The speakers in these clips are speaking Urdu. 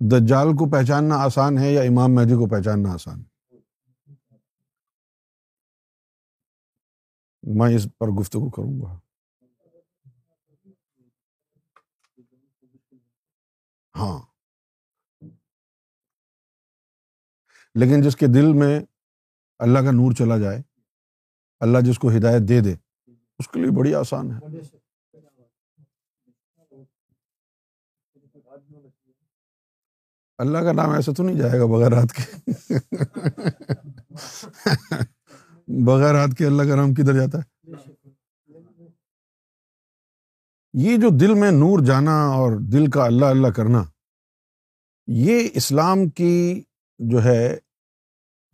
دجال کو پہچاننا آسان ہے یا امام مہدی کو پہچاننا آسان ہے؟ میں اس پر گفتگو کروں گا۔ ہاں۔ لیکن جس کے دل میں اللہ کا نور چلا جائے، اللہ جس کو ہدایت دے دے، اس کے لیے بڑی آسان ہے۔ اللہ کا نام ایسا تو نہیں جائے گا بغیر ہاتھ کے؟ بغیر ہاتھ کے اللہ کا نام کدھر جاتا ہے؟ یہ جو دل میں نور جانا اور دل کا اللہ اللہ کرنا، یہ اسلام کی جو ہے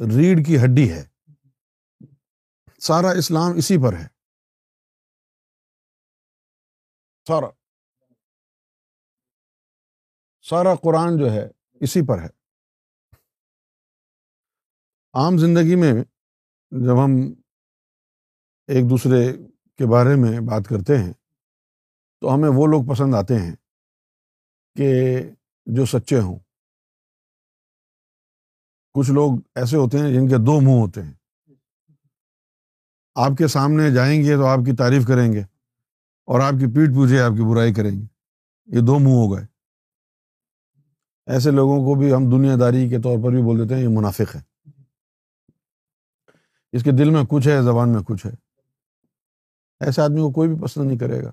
ریڑھ کی ہڈی ہے۔ سارا اسلام اسی پر ہے۔ سارا۔ سارا قرآن جو ہے اسی پر ہے۔ عام زندگی میں جب ہم ایک دوسرے کے بارے میں بات کرتے ہیں، تو ہمیں وہ لوگ پسند آتے ہیں کہ جو سچے ہوں۔ کچھ لوگ ایسے ہوتے ہیں جن کے دو منہ ہوتے ہیں۔ آپ کے سامنے جائیں گے تو آپ کی تعریف کریں گے اور آپ کی پیٹ پوچھے آپ کی برائی کریں گے۔ یہ دو منہ ہو گئے۔ ایسے لوگوں کو بھی ہم دنیا داری کے طور پر بھی بول دیتے ہیں، یہ منافق ہے اس کے دل میں کچھ ہے، زبان میں کچھ ہے۔ ایسے آدمی کو کوئی بھی پسند نہیں کرے گا۔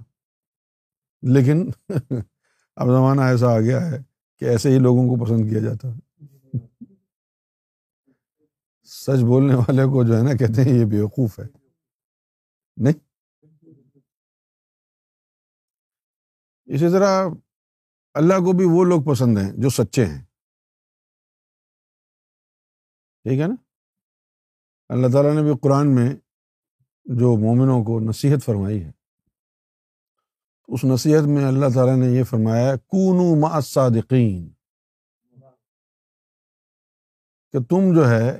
لیکن اب زمانہ ایسا آ گیا ہے کہ ایسے ہی لوگوں کو پسند کیا جاتا ہے۔ سچ بولنے والے کو جو ہے نا، کہتے ہیں یہ بیوقوف ہے۔ نہیں۔ اسی طرح اللہ کو بھی وہ لوگ پسند ہیں جو سچے ہیں۔ ٹھیک ہے نا؟ اللہ تعالیٰ نے بھی قرآن میں جو مومنوں کو نصیحت فرمائی ہے، اس نصیحت میں اللہ تعالیٰ نے یہ فرمایا کون الصادقین۔ کہ تم جو ہے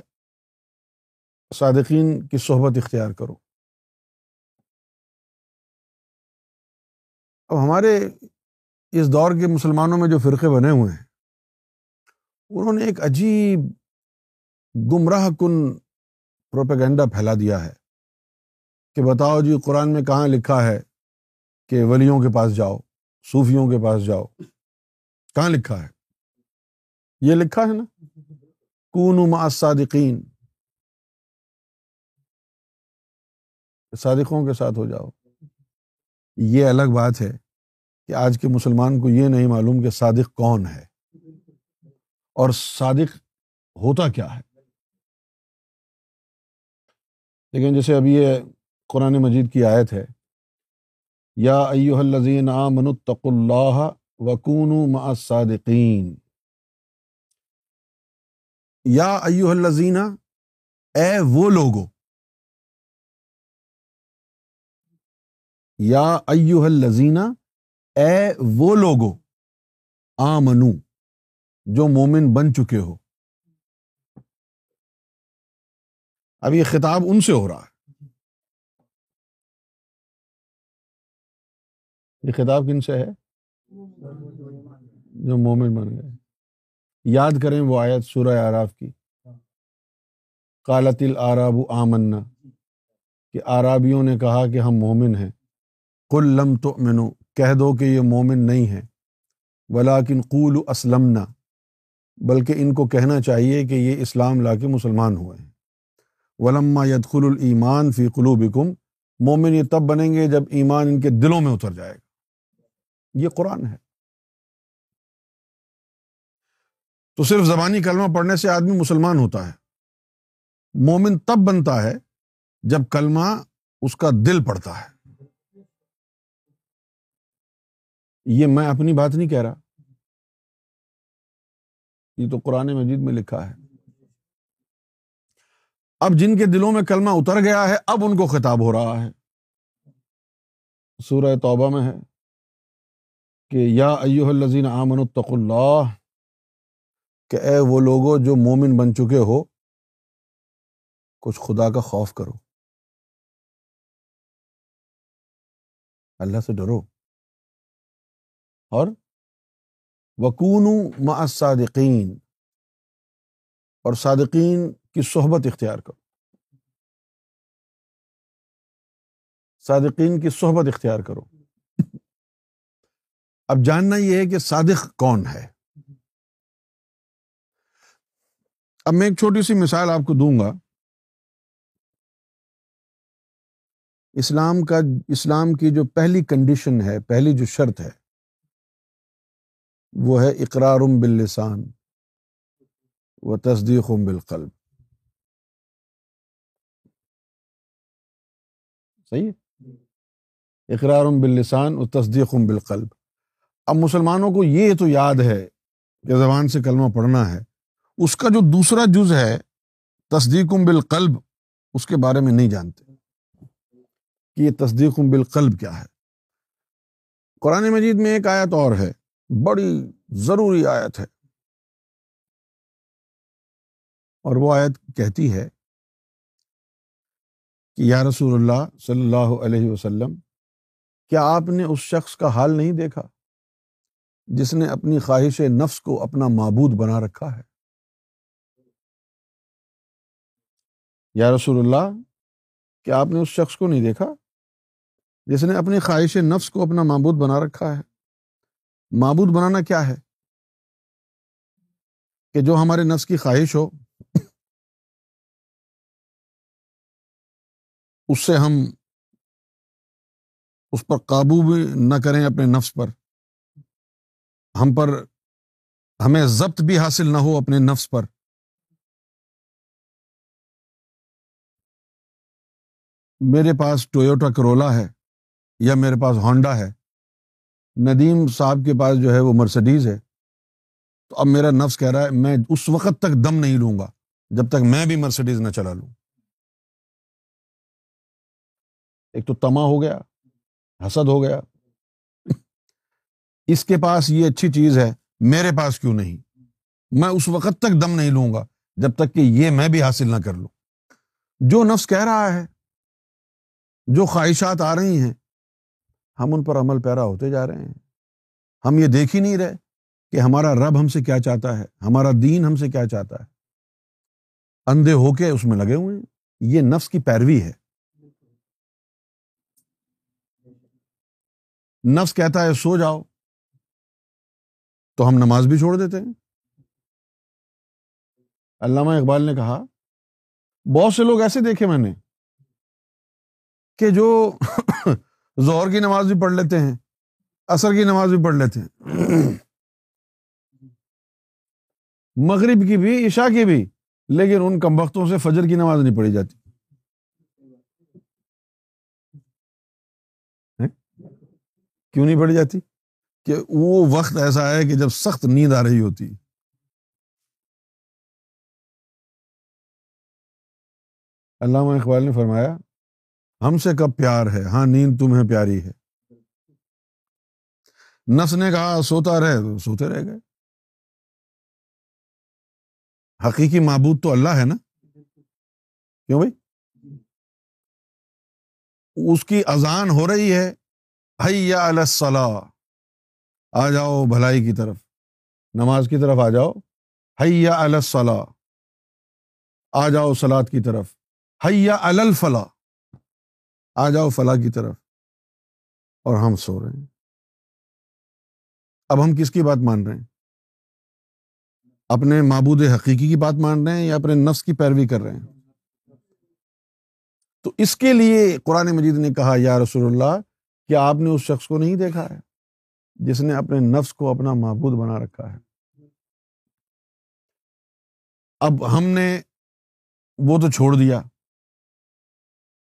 صادقین کی صحبت اختیار کرو۔ اب ہمارے اس دور کے مسلمانوں میں جو فرقے بنے ہوئے ہیں، انہوں نے ایک عجیب گمراہ کن پروپیگنڈا پھیلا دیا ہے کہ بتاؤ جی قرآن میں کہاں لکھا ہے کہ ولیوں کے پاس جاؤ، صوفیوں کے پاس جاؤ، کہاں لکھا ہے؟ یہ لکھا ہے نا؟ کون مع صادقین صادقوں کے ساتھ ہو جاؤ۔ یہ الگ بات ہے۔ کہ آج کے مسلمان کو یہ نہیں معلوم کہ صادق کون ہے۔ اور صادق ہوتا کیا ہے؟ لیکن جیسے ابھی یہ قرآن مجید کی آیت ہے، یا ایو الزین آمن اتق اللہ وکون مع الصادقین۔ یا ایو الزین اے وہ لوگو۔ یا ایو الزینہ اے وہ لوگو آمنو جو مومن بن چکے ہو۔ اب یہ خطاب ان سے ہو رہا ہے۔ یہ خطاب کن سے ہے؟ جو مومن بن گئے۔ یاد کریں وہ آیت سورہ آراف کی۔ کالت العراب آمنا۔ کہ آرابیوں نے کہا کہ ہم مومن ہیں۔ کل لم تو کہہ دو کہ یہ مومن نہیں ہے۔ ولاکن قول اسلم بلکہ ان کو کہنا چاہیے کہ یہ اسلام لا کے مسلمان ہوئے ہیں۔ ولما یدخل المان فی قلوبکم، مومن یہ تب بنیں گے جب ایمان ان کے دلوں میں اتر جائے گا۔ یہ قرآن ہے۔ تو صرف زبانی کلمہ پڑھنے سے آدمی مسلمان ہوتا ہے۔ مومن تب بنتا ہے جب کلمہ اس کا دل پڑتا ہے۔ یہ میں اپنی بات نہیں کہہ رہا۔ یہ تو قرآن مجید میں لکھا ہے۔ اب جن کے دلوں میں کلمہ اتر گیا ہے، اب ان کو خطاب ہو رہا ہے۔ سورہ توبہ میں ہے کہ یا ایوہ الذین آمن اتق اللہ، کہ اے وہ لوگوں جو مومن بن چکے ہو، کچھ خدا کا خوف کرو۔ اللہ سے ڈرو۔ اور وکون مع صادقین اور صادقین کی صحبت اختیار کرو۔ صادقین کی صحبت اختیار کرو۔ اب جاننا یہ ہے کہ صادق کون ہے۔ اب میں ایک چھوٹی سی مثال آپ کو دوں گا۔ اسلام کا، اسلام کی جو پہلی کنڈیشن ہے، پہلی جو شرط ہے وہ ہے اقرار باللسان و تصدیق بالقلب۔ صحیح ہے؟ اقرار باللسان و تصدیق بالقلب۔ اب مسلمانوں کو یہ تو یاد ہے کہ زبان سے کلمہ پڑھنا ہے۔ اس کا جو دوسرا جز ہے تصدیق بالقلب، اس کے بارے میں نہیں جانتے۔ کہ یہ تصدیق بالقلب کیا ہے؟ قرآن مجید میں ایک آیت اور ہے۔ بڑی ضروری آیت ہے۔ اور وہ آیت کہتی ہے کہ یا رسول اللہ صلی اللہ علیہ وسلم، کیا آپ نے اس شخص کا حال نہیں دیکھا جس نے اپنی خواہش نفس کو اپنا معبود بنا رکھا ہے؟ یا رسول اللہ، کیا آپ نے اس شخص کو نہیں دیکھا جس نے اپنی خواہش نفس کو اپنا معبود بنا رکھا ہے؟ معبود بنانا کیا ہے؟ کہ جو ہمارے نفس کی خواہش ہو، اس سے ہم اس پر قابو بھی نہ کریں اپنے نفس پر۔ ہم پر ہمیں ضبط بھی حاصل نہ ہو اپنے نفس پر۔ میرے پاس ٹویوٹا کرولا ہے یا میرے پاس ہونڈا ہے؟ ندیم صاحب کے پاس جو ہے وہ مرسڈیز ہے۔ تو اب میرا نفس کہہ رہا ہے، میں اس وقت تک دم نہیں لوں گا جب تک میں بھی مرسڈیز نہ چلا لوں۔ ایک تو تما ہو گیا، حسد ہو گیا۔ اس کے پاس یہ اچھی چیز ہے، میرے پاس کیوں نہیں؟ میں اس وقت تک دم نہیں لوں گا جب تک کہ یہ میں بھی حاصل نہ کر لوں۔ جو نفس کہہ رہا ہے، جو خواہشات آ رہی ہیں ہم ان پر عمل پیرا ہوتے جا رہے ہیں۔ ہم یہ دیکھ ہی نہیں رہے کہ ہمارا رب ہم سے کیا چاہتا ہے، ہمارا دین ہم سے کیا چاہتا ہے۔ اندھے ہو کے اس میں لگے ہوئے ہیں۔ یہ نفس کی پیروی ہے۔ نفس کہتا ہے، سو جاؤ۔ تو ہم نماز بھی چھوڑ دیتے ہیں۔ علامہ اقبال نے کہا، بہت سے لوگ ایسے دیکھے میں نے کہ جو زہر کی نماز بھی پڑھ لیتے ہیں اثر کی نماز بھی پڑھ لیتے ہیں۔ مغرب کی بھی، عشاء کی بھی، لیکن ان کم وقتوں سے فجر کی نماز نہیں پڑھی جاتی۔ کیوں نہیں پڑھی جاتی؟ کہ وہ وقت ایسا ہے کہ جب سخت نیند آ رہی ہوتی۔ علامہ اقبال نے فرمایا ہم سے کب پیار ہے؟ ہاں نیند تمہیں پیاری ہے۔ نس نے کہا، سوتا رہے تو سوتے رہ گئے۔ حقیقی معبود تو اللہ ہے نا؟ کیوں بھائی؟ اس کی اذان ہو رہی ہے۔ حیا الصلاح آ جاؤ بھلائی کی طرف۔ نماز کی طرف آ جاؤ۔ حیا الصلاح آ جاؤ سلاد کی طرف۔ حیا الفلاح۔ آ جاؤ فلاح کی طرف۔ اور ہم سو رہے ہیں۔ اب ہم کس کی بات مان رہے ہیں؟ اپنے معبود حقیقی کی بات مان رہے ہیں یا اپنے نفس کی پیروی کر رہے ہیں؟ تو اس کے لیے قرآن مجید نے کہا، یا رسول اللہ، کیا آپ نے اس شخص کو نہیں دیکھا ہے جس نے اپنے نفس کو اپنا معبود بنا رکھا ہے؟ اب ہم نے وہ تو چھوڑ دیا۔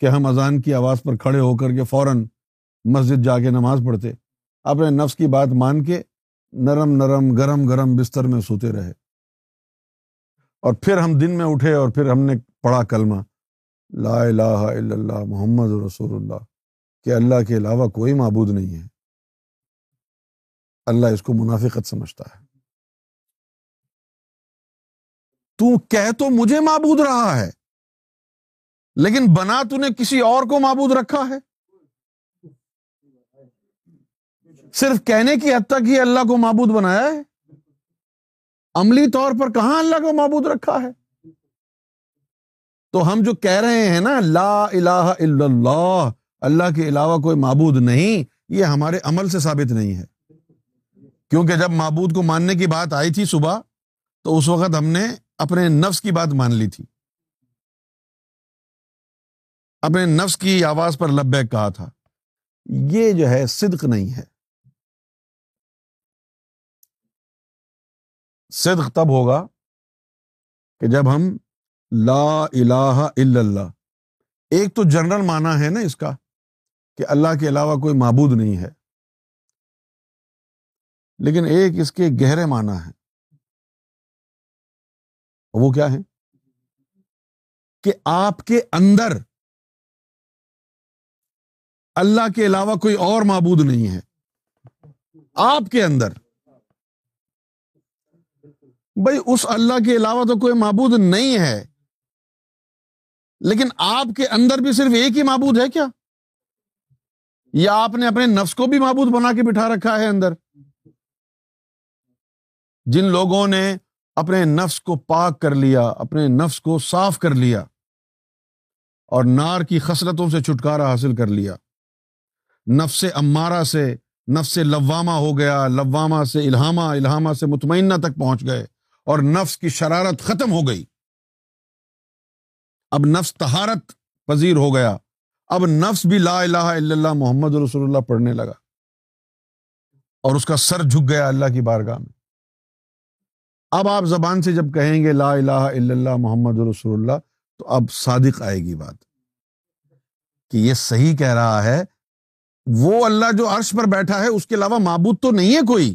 کہ ہم اذان کی آواز پر کھڑے ہو کر کے فوراً مسجد جا کے نماز پڑھتے، اپنے نفس کی بات مان کے نرم نرم گرم گرم بستر میں سوتے رہے۔ اور پھر ہم دن میں اٹھے اور پھر ہم نے پڑھا کلمہ، لا الہ الا اللہ محمد رسول اللہ، کہ اللہ کے علاوہ کوئی معبود نہیں ہے۔ اللہ اس کو منافقت سمجھتا ہے۔ تو کہہ تو مجھے معبود رہا ہے۔ لیکن بنا تو نے کسی اور کو معبود رکھا ہے۔ صرف کہنے کی حد تک ہی اللہ کو معبود بنایا ہے۔ عملی طور پر کہاں اللہ کو معبود رکھا ہے؟ تو ہم جو کہہ رہے ہیں نا، لا الہ الا اللہ اللہ کے علاوہ کوئی معبود نہیں، یہ ہمارے عمل سے ثابت نہیں ہے۔ کیونکہ جب معبود کو ماننے کی بات آئی تھی صبح، تو اس وقت ہم نے اپنے نفس کی بات مان لی تھی۔ اپنے نفس کی آواز پر لبیک کہا تھا، یہ جو ہے صدق نہیں ہے۔ صدق تب ہوگا کہ جب ہم لا الہ الا اللہ، ایک تو جنرل مانا ہے نا اس کا کہ اللہ کے علاوہ کوئی معبود نہیں ہے، لیکن ایک اس کے گہرے معنی ہے وہ کیا ہے کہ آپ کے اندر اللہ کے علاوہ کوئی اور معبود نہیں ہے۔ آپ کے اندر۔ بھائی، اس اللہ کے علاوہ تو کوئی معبود نہیں ہے۔ لیکن آپ کے اندر بھی صرف ایک ہی معبود ہے کیا؟ یا آپ نے اپنے نفس کو بھی معبود بنا کے بٹھا رکھا ہے اندر؟ جن لوگوں نے اپنے نفس کو پاک کر لیا، اپنے نفس کو صاف کر لیا اور نار کی خسرتوں سے چھٹکارا حاصل کر لیا۔ نفس امارہ سے، نفس لوامہ ہو گیا، لوامہ سے الہامہ الہامہ سے مطمئنہ تک پہنچ گئے اور نفس کی شرارت ختم ہو گئی۔ اب نفس تہارت پذیر ہو گیا۔ اب نفس بھی لا الہ الا اللہ محمد رسول اللہ پڑھنے لگا۔ اور اس کا سر جھک گیا اللہ کی بارگاہ میں۔ اب آپ زبان سے جب کہیں گے لا الہ الا اللہ محمد رسول اللہ، تو اب صادق آئے گی بات۔ کہ یہ صحیح کہہ رہا ہے وہ اللہ جو عرش پر بیٹھا ہے، اس کے علاوہ معبود تو نہیں ہے کوئی۔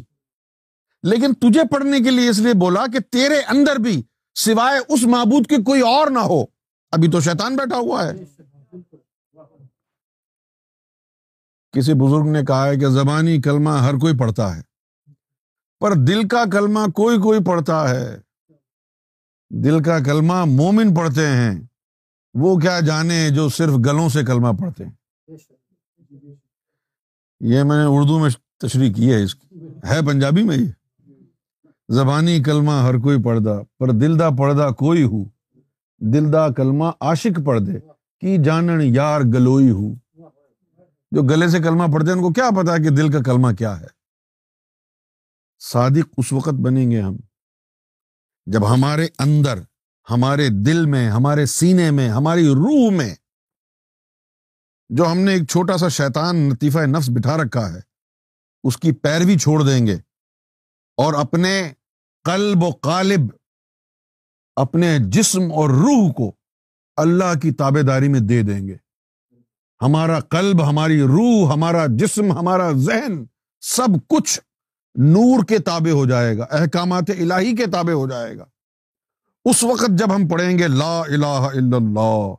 لیکن تجھے پڑھنے کے لیے اس لیے بولا کہ تیرے اندر بھی سوائے اس معبود کے کوئی اور نہ ہو۔ ابھی تو شیطان بیٹھا ہوا ہے۔ کسی بزرگ نے کہا ہے کہ زبانی کلمہ ہر کوئی پڑھتا ہے، پر دل کا کلمہ کوئی کوئی پڑھتا ہے۔ دل کا کلمہ مومن پڑھتے ہیں، وہ کیا جانے جو صرف گلوں سے کلمہ پڑھتے ہیں۔ یہ میں نے اردو میں تشریح کی ہے، اس کی ہے پنجابی میں یہ؟ زبانی کلمہ ہر کوئی پڑھدا، پر دل دا پڑھدا کوئی ہو؟ دل دا کلمہ عاشق پڑھ دے کی جانن یار گلوئی ہو؟ جو گلے سے کلمہ پڑھتے ہیں، ان کو کیا پتا کہ دل کا کلمہ کیا ہے؟ صادق اس وقت بنیں گے ہم، جب ہمارے اندر، ہمارے دل میں، ہمارے سینے میں، ہماری روح میں جو ہم نے ایک چھوٹا سا شیطان لطیفہ نفس بٹھا رکھا ہے، اس کی پیروی چھوڑ دیں گے۔ اور اپنے قلب و قالب، اپنے جسم اور روح کو اللہ کی تابے داری میں دے دیں گے۔ ہمارا قلب، ہماری روح، ہمارا جسم، ہمارا ذہن، سب کچھ نور کے تابع ہو جائے گا، احکامات الہی کے تابع ہو جائے گا۔ اس وقت جب ہم پڑھیں گے لا الہ الا اللہ،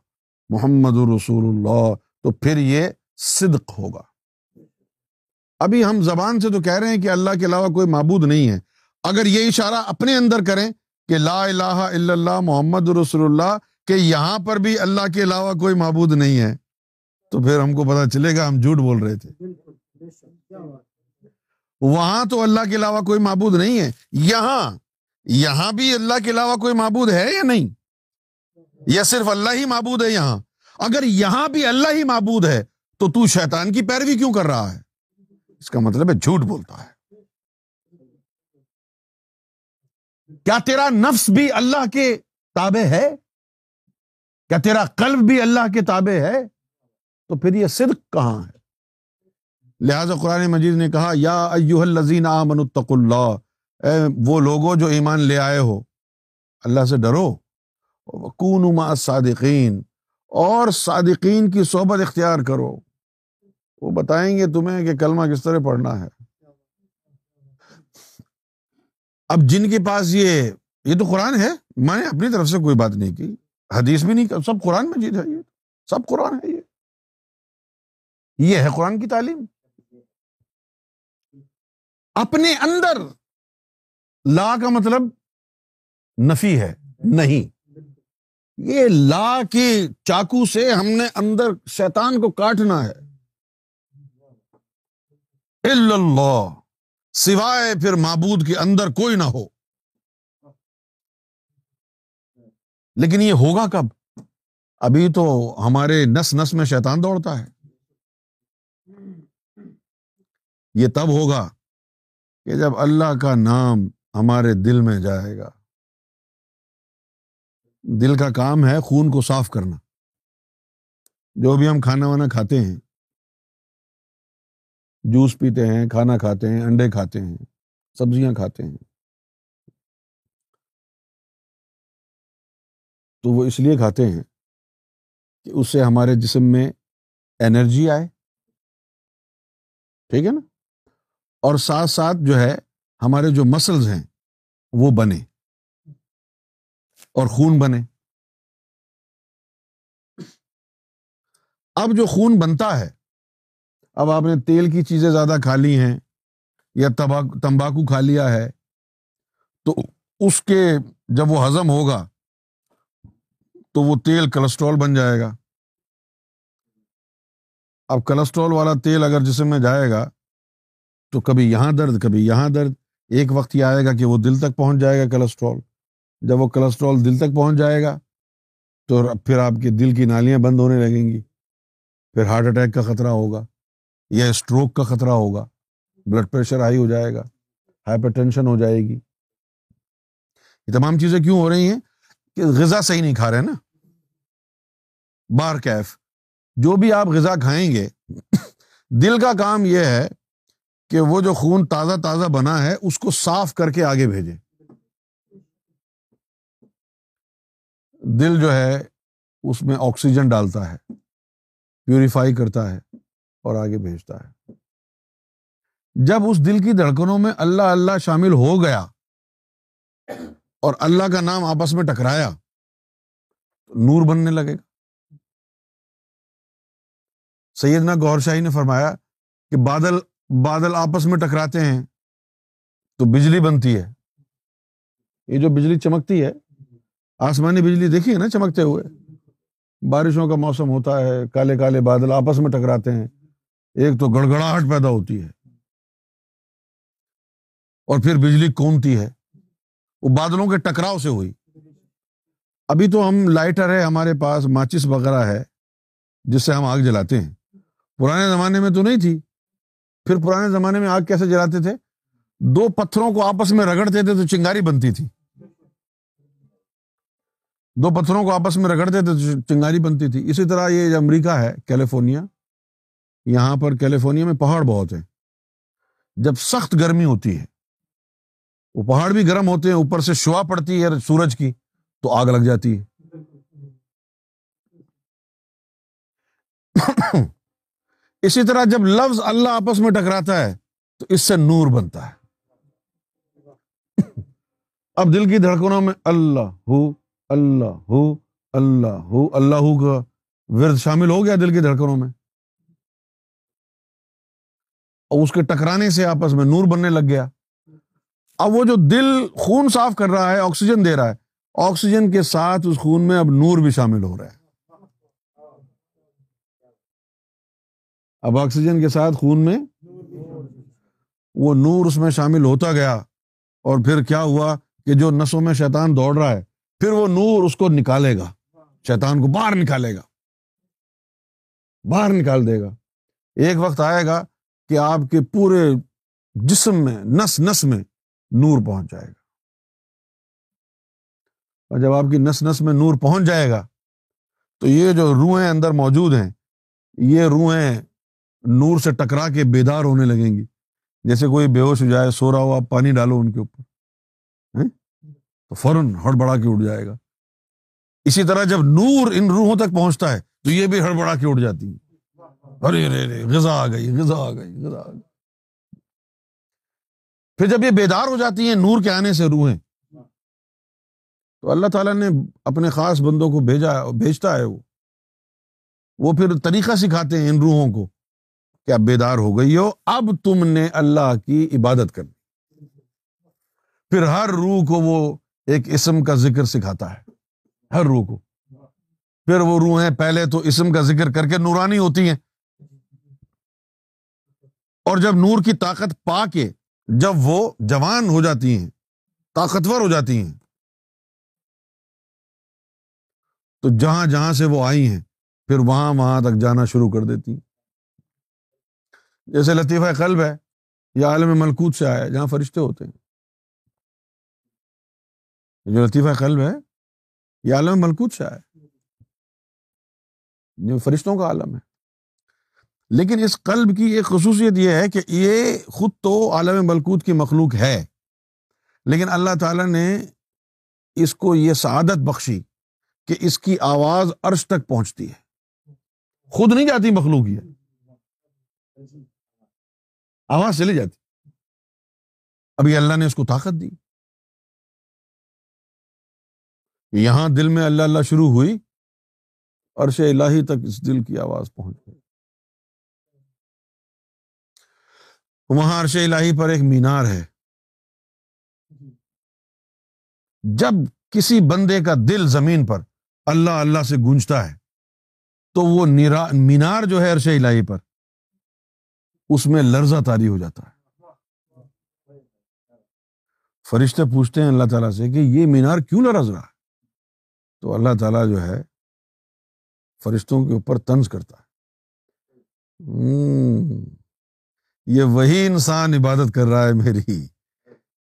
محمد رسول اللہ تو پھر یہ صدق ہوگا۔ ابھی ہم زبان سے تو کہہ رہے ہیں کہ اللہ کے علاوہ کوئی معبود نہیں ہے۔ اگر یہ اشارہ اپنے اندر کریں کہ لا الہ الا اللہ محمد رسول اللہ کہ یہاں پر بھی اللہ کے علاوہ کوئی معبود نہیں ہے، تو پھر ہم کو پتا چلے گا ہم جھوٹ بول رہے تھے۔ وہاں تو اللہ کے علاوہ کوئی معبود نہیں ہے۔ یہاں یہاں بھی اللہ کے علاوہ کوئی معبود ہے یا نہیں؟ یا صرف اللہ ہی معبود ہے یہاں؟ اگر یہاں بھی اللہ ہی معبود ہے، تو تو شیطان کی پیروی کیوں کر رہا ہے؟ اس کا مطلب ہے جھوٹ بولتا ہے۔ کیا تیرا نفس بھی اللہ کے تابع ہے؟ کیا تیرا قلب بھی اللہ کے تابع ہے؟ تو پھر یہ صدق کہاں ہے؟ لہٰذا قرآن مجید نے کہا، یا ایوہ الذین آمنوا اتقوا اللہ۔ اے وہ لوگوں جو ایمان لے آئے ہو، اللہ سے ڈرو۔ کون مع صادقین اور صادقین کی صحبت اختیار کرو۔ وہ بتائیں گے تمہیں کہ کلمہ کس طرح پڑھنا ہے۔ اب جن کے پاس یہ یہ تو قرآن ہے۔ میں نے اپنی طرف سے کوئی بات نہیں کی۔ حدیث بھی نہیں، سب قرآن مجید ہے یہ۔ سب قرآن ہے یہ۔ یہ ہے قرآن کی تعلیم۔ اپنے اندر لا کا مطلب نفی ہے، نہیں۔ یہ لا کے چاقو سے ہم نے اندر شیطان کو کاٹنا ہے۔ اللہ، سوائے پھر معبود کے اندر کوئی نہ ہو۔ لیکن یہ ہوگا کب؟ ابھی تو ہمارے نس نس میں شیطان دوڑتا ہے۔ یہ تب ہوگا کہ جب اللہ کا نام ہمارے دل میں جائے گا۔ دل کا کام ہے خون کو صاف کرنا۔ جو بھی ہم کھانا وانا کھاتے ہیں، جوس پیتے ہیں، کھانا کھاتے ہیں، انڈے کھاتے ہیں، سبزیاں کھاتے ہیں، تو وہ اس لیے کھاتے ہیں کہ اس سے ہمارے جسم میں انرجی آئے۔ ٹھیک ہے نا؟ اور ساتھ ساتھ جو ہے، ہمارے جو مسلز ہیں، وہ بنے اور خون بنے۔ اب جو خون بنتا ہے، اب آپ نے تیل کی چیزیں زیادہ کھا لی ہیں یا تمباکو کھا لیا ہے، تو اس کے جب وہ ہزم ہوگا، تو وہ تیل کولسٹرول بن جائے گا۔ اب کولسٹرول والا تیل اگر جسم میں جائے گا، تو کبھی یہاں درد، کبھی یہاں درد، ایک وقت یہ آئے گا کہ وہ دل تک پہنچ جائے گا کولسٹرول جب وہ کولسٹرول دل تک پہنچ جائے گا، تو پھر آپ کے دل کی نالیاں بند ہونے لگیں گی۔ پھر ہارٹ اٹیک کا خطرہ ہوگا یا اسٹروک کا خطرہ ہوگا۔ بلڈ پریشر ہائی ہو جائے گا ہائپر ٹینشن ہو جائے گی۔ یہ تمام چیزیں کیوں ہو رہی ہیں؟ کہ غذا صحیح نہیں کھا رہے نا۔ بار کیف۔ جو بھی آپ غذا کھائیں گے، دل کا کام یہ ہے کہ وہ جو خون تازہ تازہ بنا ہے، اس کو صاف کر کے آگے بھیجے دل جو ہے، اس میں آکسیجن ڈالتا ہے، پیوریفائی کرتا ہے اور آگے بھیجتا ہے۔ جب اس دل کی دھڑکنوں میں اللہ اللہ شامل ہو گیا اور اللہ کا نام آپس میں ٹکرایا تو نور بننے لگے گا۔ سیدنا گور شاہی نے فرمایا کہ بادل بادل آپس میں ٹکراتے ہیں تو بجلی بنتی ہے۔ یہ جو بجلی چمکتی ہے آسمانی بجلی دیکھیے نا چمکتے ہوئے۔ بارشوں کا موسم ہوتا ہے، کالے کالے بادل آپس میں ٹکراتے ہیں۔ ایک تو گڑگڑاہٹ پیدا ہوتی ہے۔ اور پھر بجلی کونتی ہے۔ وہ بادلوں کے ٹکراؤ سے ہوئی۔ ابھی تو ہم لائٹر ہے، ہمارے پاس ماچس وغیرہ ہے، جس سے ہم آگ جلاتے ہیں۔ پرانے زمانے میں تو نہیں تھی۔ پھر پرانے زمانے میں آگ کیسے جلاتے تھے؟ دو پتھروں کو آپس میں رگڑتے تھے تو چنگاری بنتی تھی۔ دو پتھروں کو آپس میں رگڑتے تھے تو چنگاری بنتی تھی۔ اسی طرح یہ امریکہ ہے، کیلیفورنیا، یہاں پر کیلیفورنیا میں پہاڑ بہت ہیں۔ جب سخت گرمی ہوتی ہے، وہ پہاڑ بھی گرم ہوتے ہیں، اوپر سے شوا پڑتی ہے سورج کی، تو آگ لگ جاتی ہے۔ اسی طرح جب لفظ اللہ آپس میں ٹکراتا ہے، تو اس سے نور بنتا ہے۔ اب دل کی دھڑکنوں میں اللہ ہو۔ اللہ ہو اللہ ہو اللہ ہو کا ورد شامل ہو گیا دل کی دھڑکنوں میں۔ اور اس کے ٹکرانے سے آپس میں نور بننے لگ گیا۔ اب وہ جو دل خون صاف کر رہا ہے، آکسیجن دے رہا ہے، آکسیجن کے ساتھ اس خون میں اب نور بھی شامل ہو رہا ہے۔ اب آکسیجن کے ساتھ خون میں وہ نور اس میں شامل ہوتا گیا۔ اور پھر کیا ہوا کہ جو نسوں میں شیطان دوڑ رہا ہے پھر وہ نور اس کو نکالے گا۔ شیطان کو باہر نکالے گا۔ باہر نکال دے گا۔ ایک وقت آئے گا کہ آپ کے پورے جسم میں، نس نس میں نور پہنچ جائے گا۔ اور جب آپ کی نس نس میں نور پہنچ جائے گا، تو یہ جو روحیں اندر موجود ہیں، یہ روحیں نور سے ٹکرا کے بیدار ہونے لگیں گی۔ جیسے کوئی بے ہوش ہو جائے، سو رہا ہو، آپ پانی ڈالو ان کے اوپر۔ تو فوراً ہڑبڑا کے اٹھ جائے گا۔ اسی طرح جب نور ان روحوں تک پہنچتا ہے تو یہ بھی ہڑبڑا کے اٹھ جاتی ہے ارے ارے ارے، غذا آ گئی، غذا آ گئی، غذا آ گئی۔ پھر جب یہ بیدار ہو جاتی ہیں، نور کے آنے سے روحیں، تو اللہ تعالیٰ نے اپنے خاص بندوں کو بھیجا، بھیجتا ہے وہ۔ وہ پھر طریقہ سکھاتے ہیں ان روحوں کو کہ اب بیدار ہو گئی ہو، اب تم نے اللہ کی عبادت کرنی۔ پھر ہر روح کو وہ ایک اسم کا ذکر سکھاتا ہے، ہر روح کو۔ پھر وہ روحیں پہلے تو اسم کا ذکر کر کے نورانی ہوتی ہیں۔ اور جب نور کی طاقت پا کے جب وہ جوان ہو جاتی ہیں، طاقتور ہو جاتی ہیں، تو جہاں جہاں سے وہ آئی ہیں، پھر وہاں وہاں تک جانا شروع کر دیتی ہیں۔ جیسے لطیفہ قلب ہے یا عالم ملکوت سے آیا جہاں فرشتے ہوتے ہیں۔ جو لطیفہ قلب ہے یہ عالم ملکوت سے آیا جو فرشتوں کا عالم ہے۔ لیکن اس قلب کی ایک خصوصیت یہ ہے کہ یہ خود تو عالم ملکوت کی مخلوق ہے۔ لیکن اللہ تعالیٰ نے اس کو یہ سعادت بخشی کہ اس کی آواز عرش تک پہنچتی ہے۔ خود نہیں جاتی مخلوق یہ۔ آواز چلی جاتی۔ ابھی اللہ نے اس کو طاقت دی۔ یہاں دل میں اللہ اللہ شروع ہوئی، عرش الہی تک اس دل کی آواز پہنچ گئی۔ وہاں عرش الہی پر ایک مینار ہے۔ جب کسی بندے کا دل زمین پر اللہ اللہ سے گونجتا ہے، تو وہ مینار جو ہے عرش الہی پر، اس میں لرزہ تاری ہو جاتا ہے۔ فرشتے پوچھتے ہیں اللہ تعالیٰ سے کہ یہ مینار کیوں لرز رہا؟ ہے تو اللہ تعالیٰ جو ہے فرشتوں کے اوپر طنز کرتا ہے۔ یہ وہی انسان عبادت کر رہا ہے میری،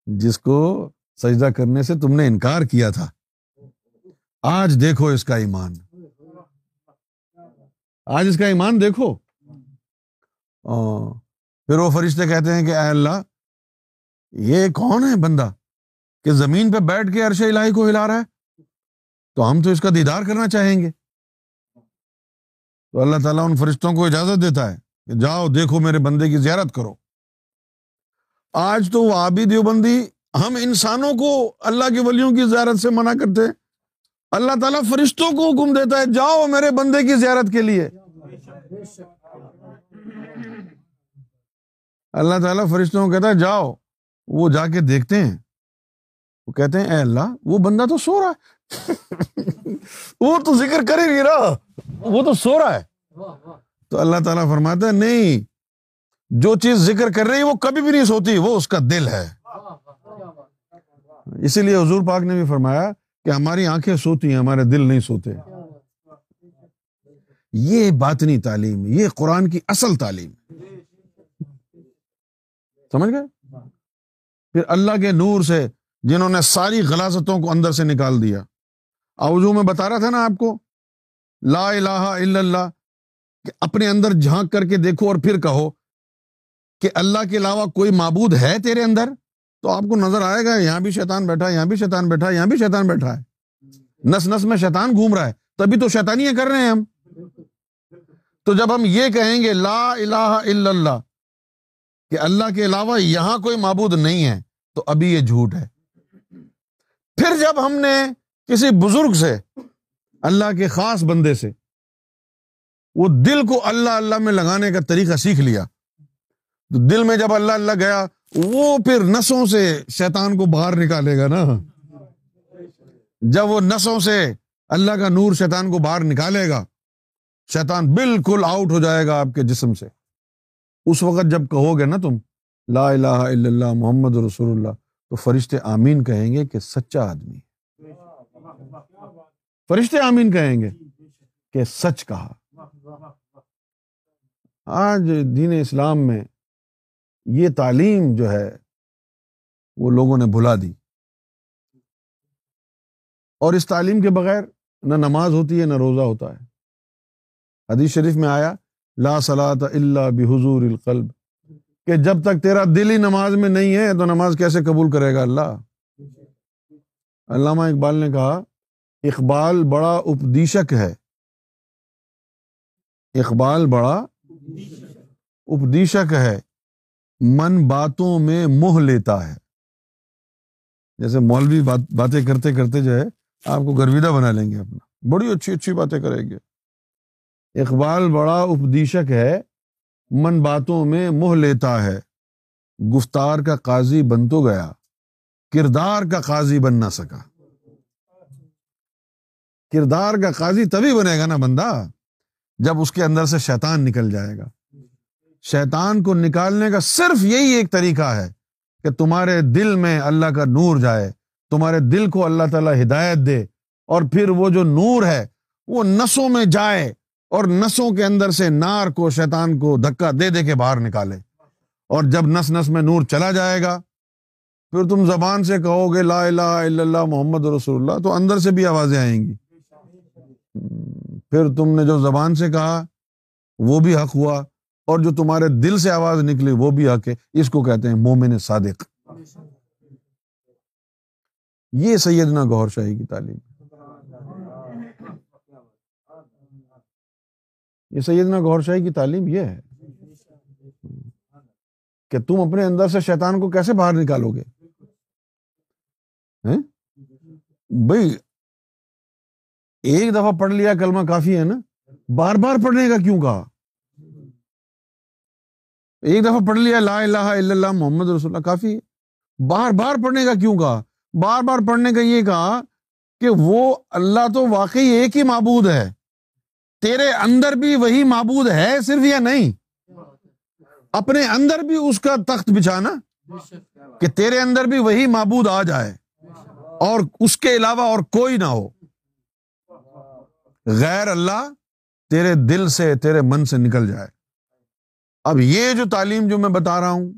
جس کو سجدہ کرنے سے تم نے انکار کیا تھا۔ آج دیکھو اس کا ایمان۔ آج اس کا ایمان دیکھو۔ پھر وہ فرشتے کہتے ہیں کہ اے اللہ، یہ کون ہے بندہ کہ زمین پہ بیٹھ کے عرش الہی کو ہلا رہا ہے؟ تو ہم تو اس کا دیدار کرنا چاہیں گے۔ تو اللہ تعالیٰ ان فرشتوں کو اجازت دیتا ہے کہ جاؤ، دیکھو میرے بندے کی زیارت کرو۔ آج تو وہ آبی دیوبندی ہم انسانوں کو اللہ کے ولیوں کی زیارت سے منع کرتے ہیں۔ اللہ تعالیٰ فرشتوں کو حکم دیتا ہے، جاؤ میرے بندے کی زیارت کے لیے۔ اللہ تعالیٰ فرشتوں کو کہتا ہے، جاؤ، وہ جا کے دیکھتے ہیں۔ وہ کہتے ہیں، اے اللہ، وہ بندہ تو سو رہا ہے۔ وہ تو ذکر کر ہی نہیں رہا وہ تو سو رہا ہے۔ تو اللہ تعالیٰ فرماتا ہے، نہیں، جو چیز ذکر کر رہی وہ کبھی بھی نہیں سوتی، وہ اس کا دل ہے۔ اسی لیے حضور پاک نے بھی فرمایا کہ ہماری آنکھیں سوتی ہیں، ہمارے دل نہیں سوتے۔ یہ باطنی تعلیم، یہ قرآن کی اصل تعلیم۔ سمجھ گئے؟ پھر اللہ کے نور سے، جنہوں نے ساری غلاستوں کو اندر سے نکال دیا۔ آوزو میں بتا رہا تھا نا آپ کو، لا الہ الا اللہ، کہ اپنے اندر جھانک کر کے دیکھو اور پھر کہو کہ اللہ کے علاوہ کوئی معبود ہے تیرے اندر؟ تو آپ کو نظر آئے گا، یہاں بھی شیطان بیٹھا، یہاں بھی شیطان بیٹھا، یہاں بھی شیطان بیٹھا ہے۔ نس نس میں شیطان گھوم رہا ہے۔ تبھی تو شیطانیاں کر رہے ہیں ہم۔ تو جب ہم یہ کہیں گے، لا الہ الا اللہ، کہ اللہ کے علاوہ یہاں کوئی معبود نہیں ہے، تو ابھی یہ جھوٹ ہے۔ پھر جب ہم نے کسی بزرگ سے، اللہ کے خاص بندے سے، وہ دل کو اللہ اللہ میں لگانے کا طریقہ سیکھ لیا۔ تو دل میں جب اللہ اللہ گیا، وہ پھر نسوں سے شیطان کو باہر نکالے گا نا۔ جب وہ نسوں سے اللہ کا نور شیطان کو باہر نکالے گا، شیطان بالکل آؤٹ ہو جائے گا آپ کے جسم سے۔ اس وقت جب کہو گے نا تم، لا الہ الا اللہ محمد رسول اللہ، تو فرشتے آمین کہیں گے کہ سچا آدمی۔ فرشتے آمین کہیں گے کہ سچ کہا۔ آج دین اسلام میں یہ تعلیم جو ہے وہ لوگوں نے بھلا دی۔ اور اس تعلیم کے بغیر نہ نماز ہوتی ہے، نہ روزہ ہوتا ہے۔ حدیث شریف میں آیا، لا صلاۃ اللہ بحضور القلب۔ کہ جب تک تیرا دل ہی نماز میں نہیں ہے تو نماز کیسے قبول کرے گا اللہ؟ علامہ اقبال نے کہا اقبال بڑا اپدیشک ہے۔ اقبال بڑا اپدیشک ہے۔ من باتوں میں موہ لیتا ہے۔ جیسے مولوی باتیں کرتے کرتے جو ہے، آپ کو گرویدہ بنا لیں گے اپنا۔ بڑی اچھی اچھی باتیں کریں گے۔ اقبال بڑا اپدیشک ہے۔ من باتوں میں موہ لیتا ہے۔ گفتار کا قاضی بن تو گیا۔ کردار کا قاضی بن نہ سکا۔ کردار کا قاضی تبھی بنے گا نا بندہ جب اس کے اندر سے شیطان نکل جائے گا۔ شیطان کو نکالنے کا صرف یہی ایک طریقہ ہے کہ تمہارے دل میں اللہ کا نور جائے، تمہارے دل کو اللہ تعالیٰ ہدایت دے، اور پھر وہ جو نور ہے، وہ نسوں میں جائے اور نسوں کے اندر سے نار کو، شیطان کو دھکا دے دے کے باہر نکالے۔ اور جب نس نس میں نور چلا جائے گا، پھر تم زبان سے کہو گے لا الہ الا اللہ محمد رسول اللہ، تو اندر سے بھی آوازیں آئیں گی۔ پھر تم نے جو زبان سے کہا، وہ بھی حق ہوا، اور جو تمہارے دل سے آواز نکلی، وہ بھی حق ہے۔ اس کو کہتے ہیں مومن صادق۔ یہ سیدنا گور شاہی کی تعلیم یہ سیدنا گور شاہی کی تعلیم یہ ہے کہ تم اپنے اندر سے شیطان کو کیسے باہر نکالو گے؟ بھائی ایک دفعہ پڑھ لیا، کلمہ کافی ہے نا۔ بار بار پڑھنے کا کیوں کہا؟ ایک دفعہ پڑھ لیا، لا الہ الا اللہ، محمد رسول اللہ، کافی ہے۔ بار بار پڑھنے کا کیوں کہا؟ بار بار پڑھنے کا یہ کہا کہ وہ اللہ تو واقعی ایک ہی معبود ہے۔ تیرے اندر بھی وہی معبود ہے، صرف یا نہیں؟ اپنے اندر بھی اس کا تخت بچھانا کہ تیرے اندر بھی وہی معبود آ جائے اور اس کے علاوہ اور کوئی نہ ہو۔ غیر اللہ تیرے دل سے، تیرے من سے نکل جائے۔ اب یہ جو تعلیم جو میں بتا رہا ہوں،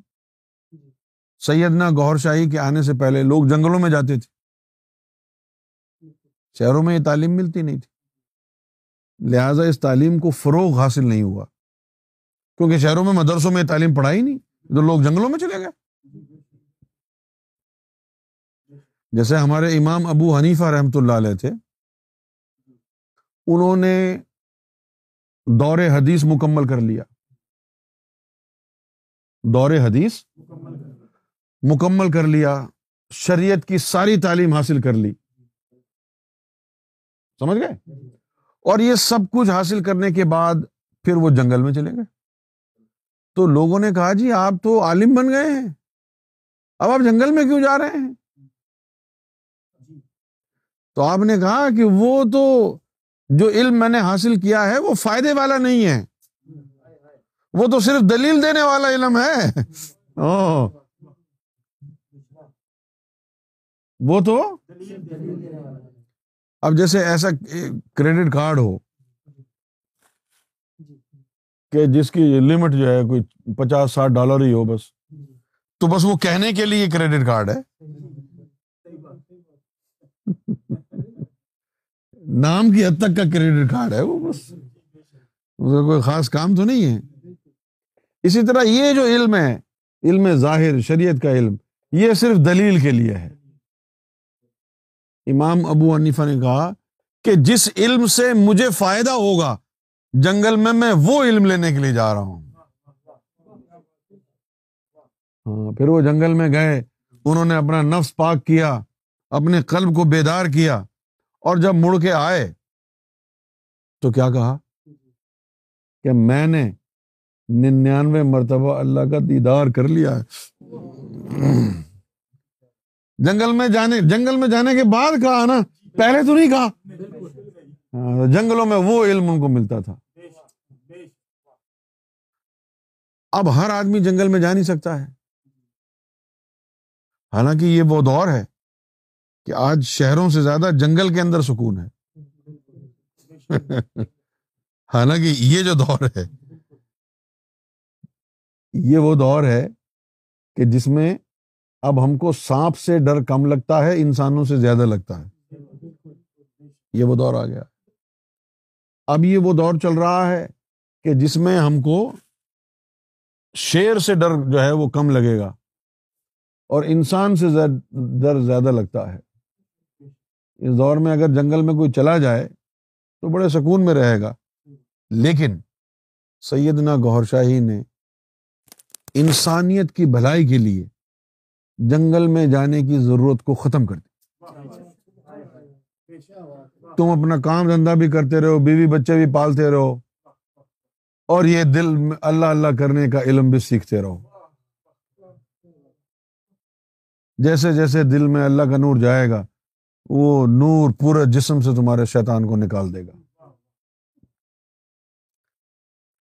سیدنا گور شاہی کے آنے سے پہلے لوگ جنگلوں میں جاتے تھے۔ شہروں میں یہ تعلیم ملتی نہیں تھی۔ لہذا اس تعلیم کو فروغ حاصل نہیں ہوا۔ کیونکہ شہروں میں، مدرسوں میں یہ تعلیم پڑھائی نہیں تو لوگ جنگلوں میں چلے گئے۔ جیسے ہمارے امام ابو حنیفہ رحمۃ اللہ علیہ تھے انہوں نے دور حدیث مکمل کر لیا۔ دور حدیث مکمل کر لیا، شریعت کی ساری تعلیم حاصل کر لی۔ سمجھ گئے؟ اور یہ سب کچھ حاصل کرنے کے بعد پھر وہ جنگل میں چلے گئے۔ تو لوگوں نے کہا جی آپ تو عالم بن گئے ہیں۔ اب آپ جنگل میں کیوں جا رہے ہیں؟ تو آپ نے کہا کہ وہ تو جو علم میں نے حاصل کیا ہے وہ فائدے والا نہیں ہے۔ وہ تو صرف دلیل دینے والا علم ہے۔ وہ تو اب جیسے ایسا کریڈٹ کارڈ ہو کہ جس کی لمٹ جو ہے کوئی پچاس ساٹھ ڈالر ہی ہو بس۔ تو بس وہ کہنے کے لیے کریڈٹ کارڈ ہے۔ نام کی حد تک کا کریڈٹ کارڈ ہے وہ بس۔ کوئی خاص کام تو نہیں ہے۔ اسی طرح یہ جو علم ہے، علم ظاہر، شریعت کا علم، یہ صرف دلیل کے لیے ہے۔ امام ابو عنیفا نے کہا کہ جس علم سے مجھے فائدہ ہوگا، جنگل میں میں وہ علم لینے کے لیے جا رہا ہوں۔ ہاں پھر وہ جنگل میں گئے، انہوں نے اپنا نفس پاک کیا، اپنے قلب کو بیدار کیا۔ اور جب مڑ کے آئے تو کیا کہا؟ کہ میں نے ننانوے مرتبہ اللہ کا دیدار کر لیا ہے۔ جنگل میں جانے، جنگل میں جانے کے بعد کہا نا، پہلے تو نہیں کہا۔ ہاں، جنگلوں میں وہ علم ان کو ملتا تھا۔ اب ہر آدمی جنگل میں جا نہیں سکتا ہے۔ حالانکہ یہ وہ دور ہے۔ کہ آج شہروں سے زیادہ جنگل کے اندر سکون ہے۔ حالانکہ یہ جو دور ہے، یہ وہ دور ہے کہ جس میں اب ہم کو سانپ سے ڈر کم لگتا ہے، انسانوں سے زیادہ لگتا ہے۔ یہ وہ دور آ گیا۔ اب یہ وہ دور چل رہا ہے کہ جس میں ہم کو شیر سے ڈر جو ہے وہ کم لگے گا اور انسان سے ڈر زیادہ لگتا ہے۔ اس دور میں اگر جنگل میں کوئی چلا جائے تو بڑے سکون میں رہے گا۔ لیکن سیدنا گور شاہی نے انسانیت کی بھلائی کے لیے جنگل میں جانے کی ضرورت کو ختم کر دی۔ تم اپنا کام دھندا بھی کرتے رہو، بیوی بچے بھی پالتے رہو اور یہ دل میں اللہ اللہ کرنے کا علم بھی سیکھتے رہو۔ جیسے جیسے دل میں اللہ کا نور جائے گا وہ نور پورے جسم سے تمہارے شیطان کو نکال دے گا۔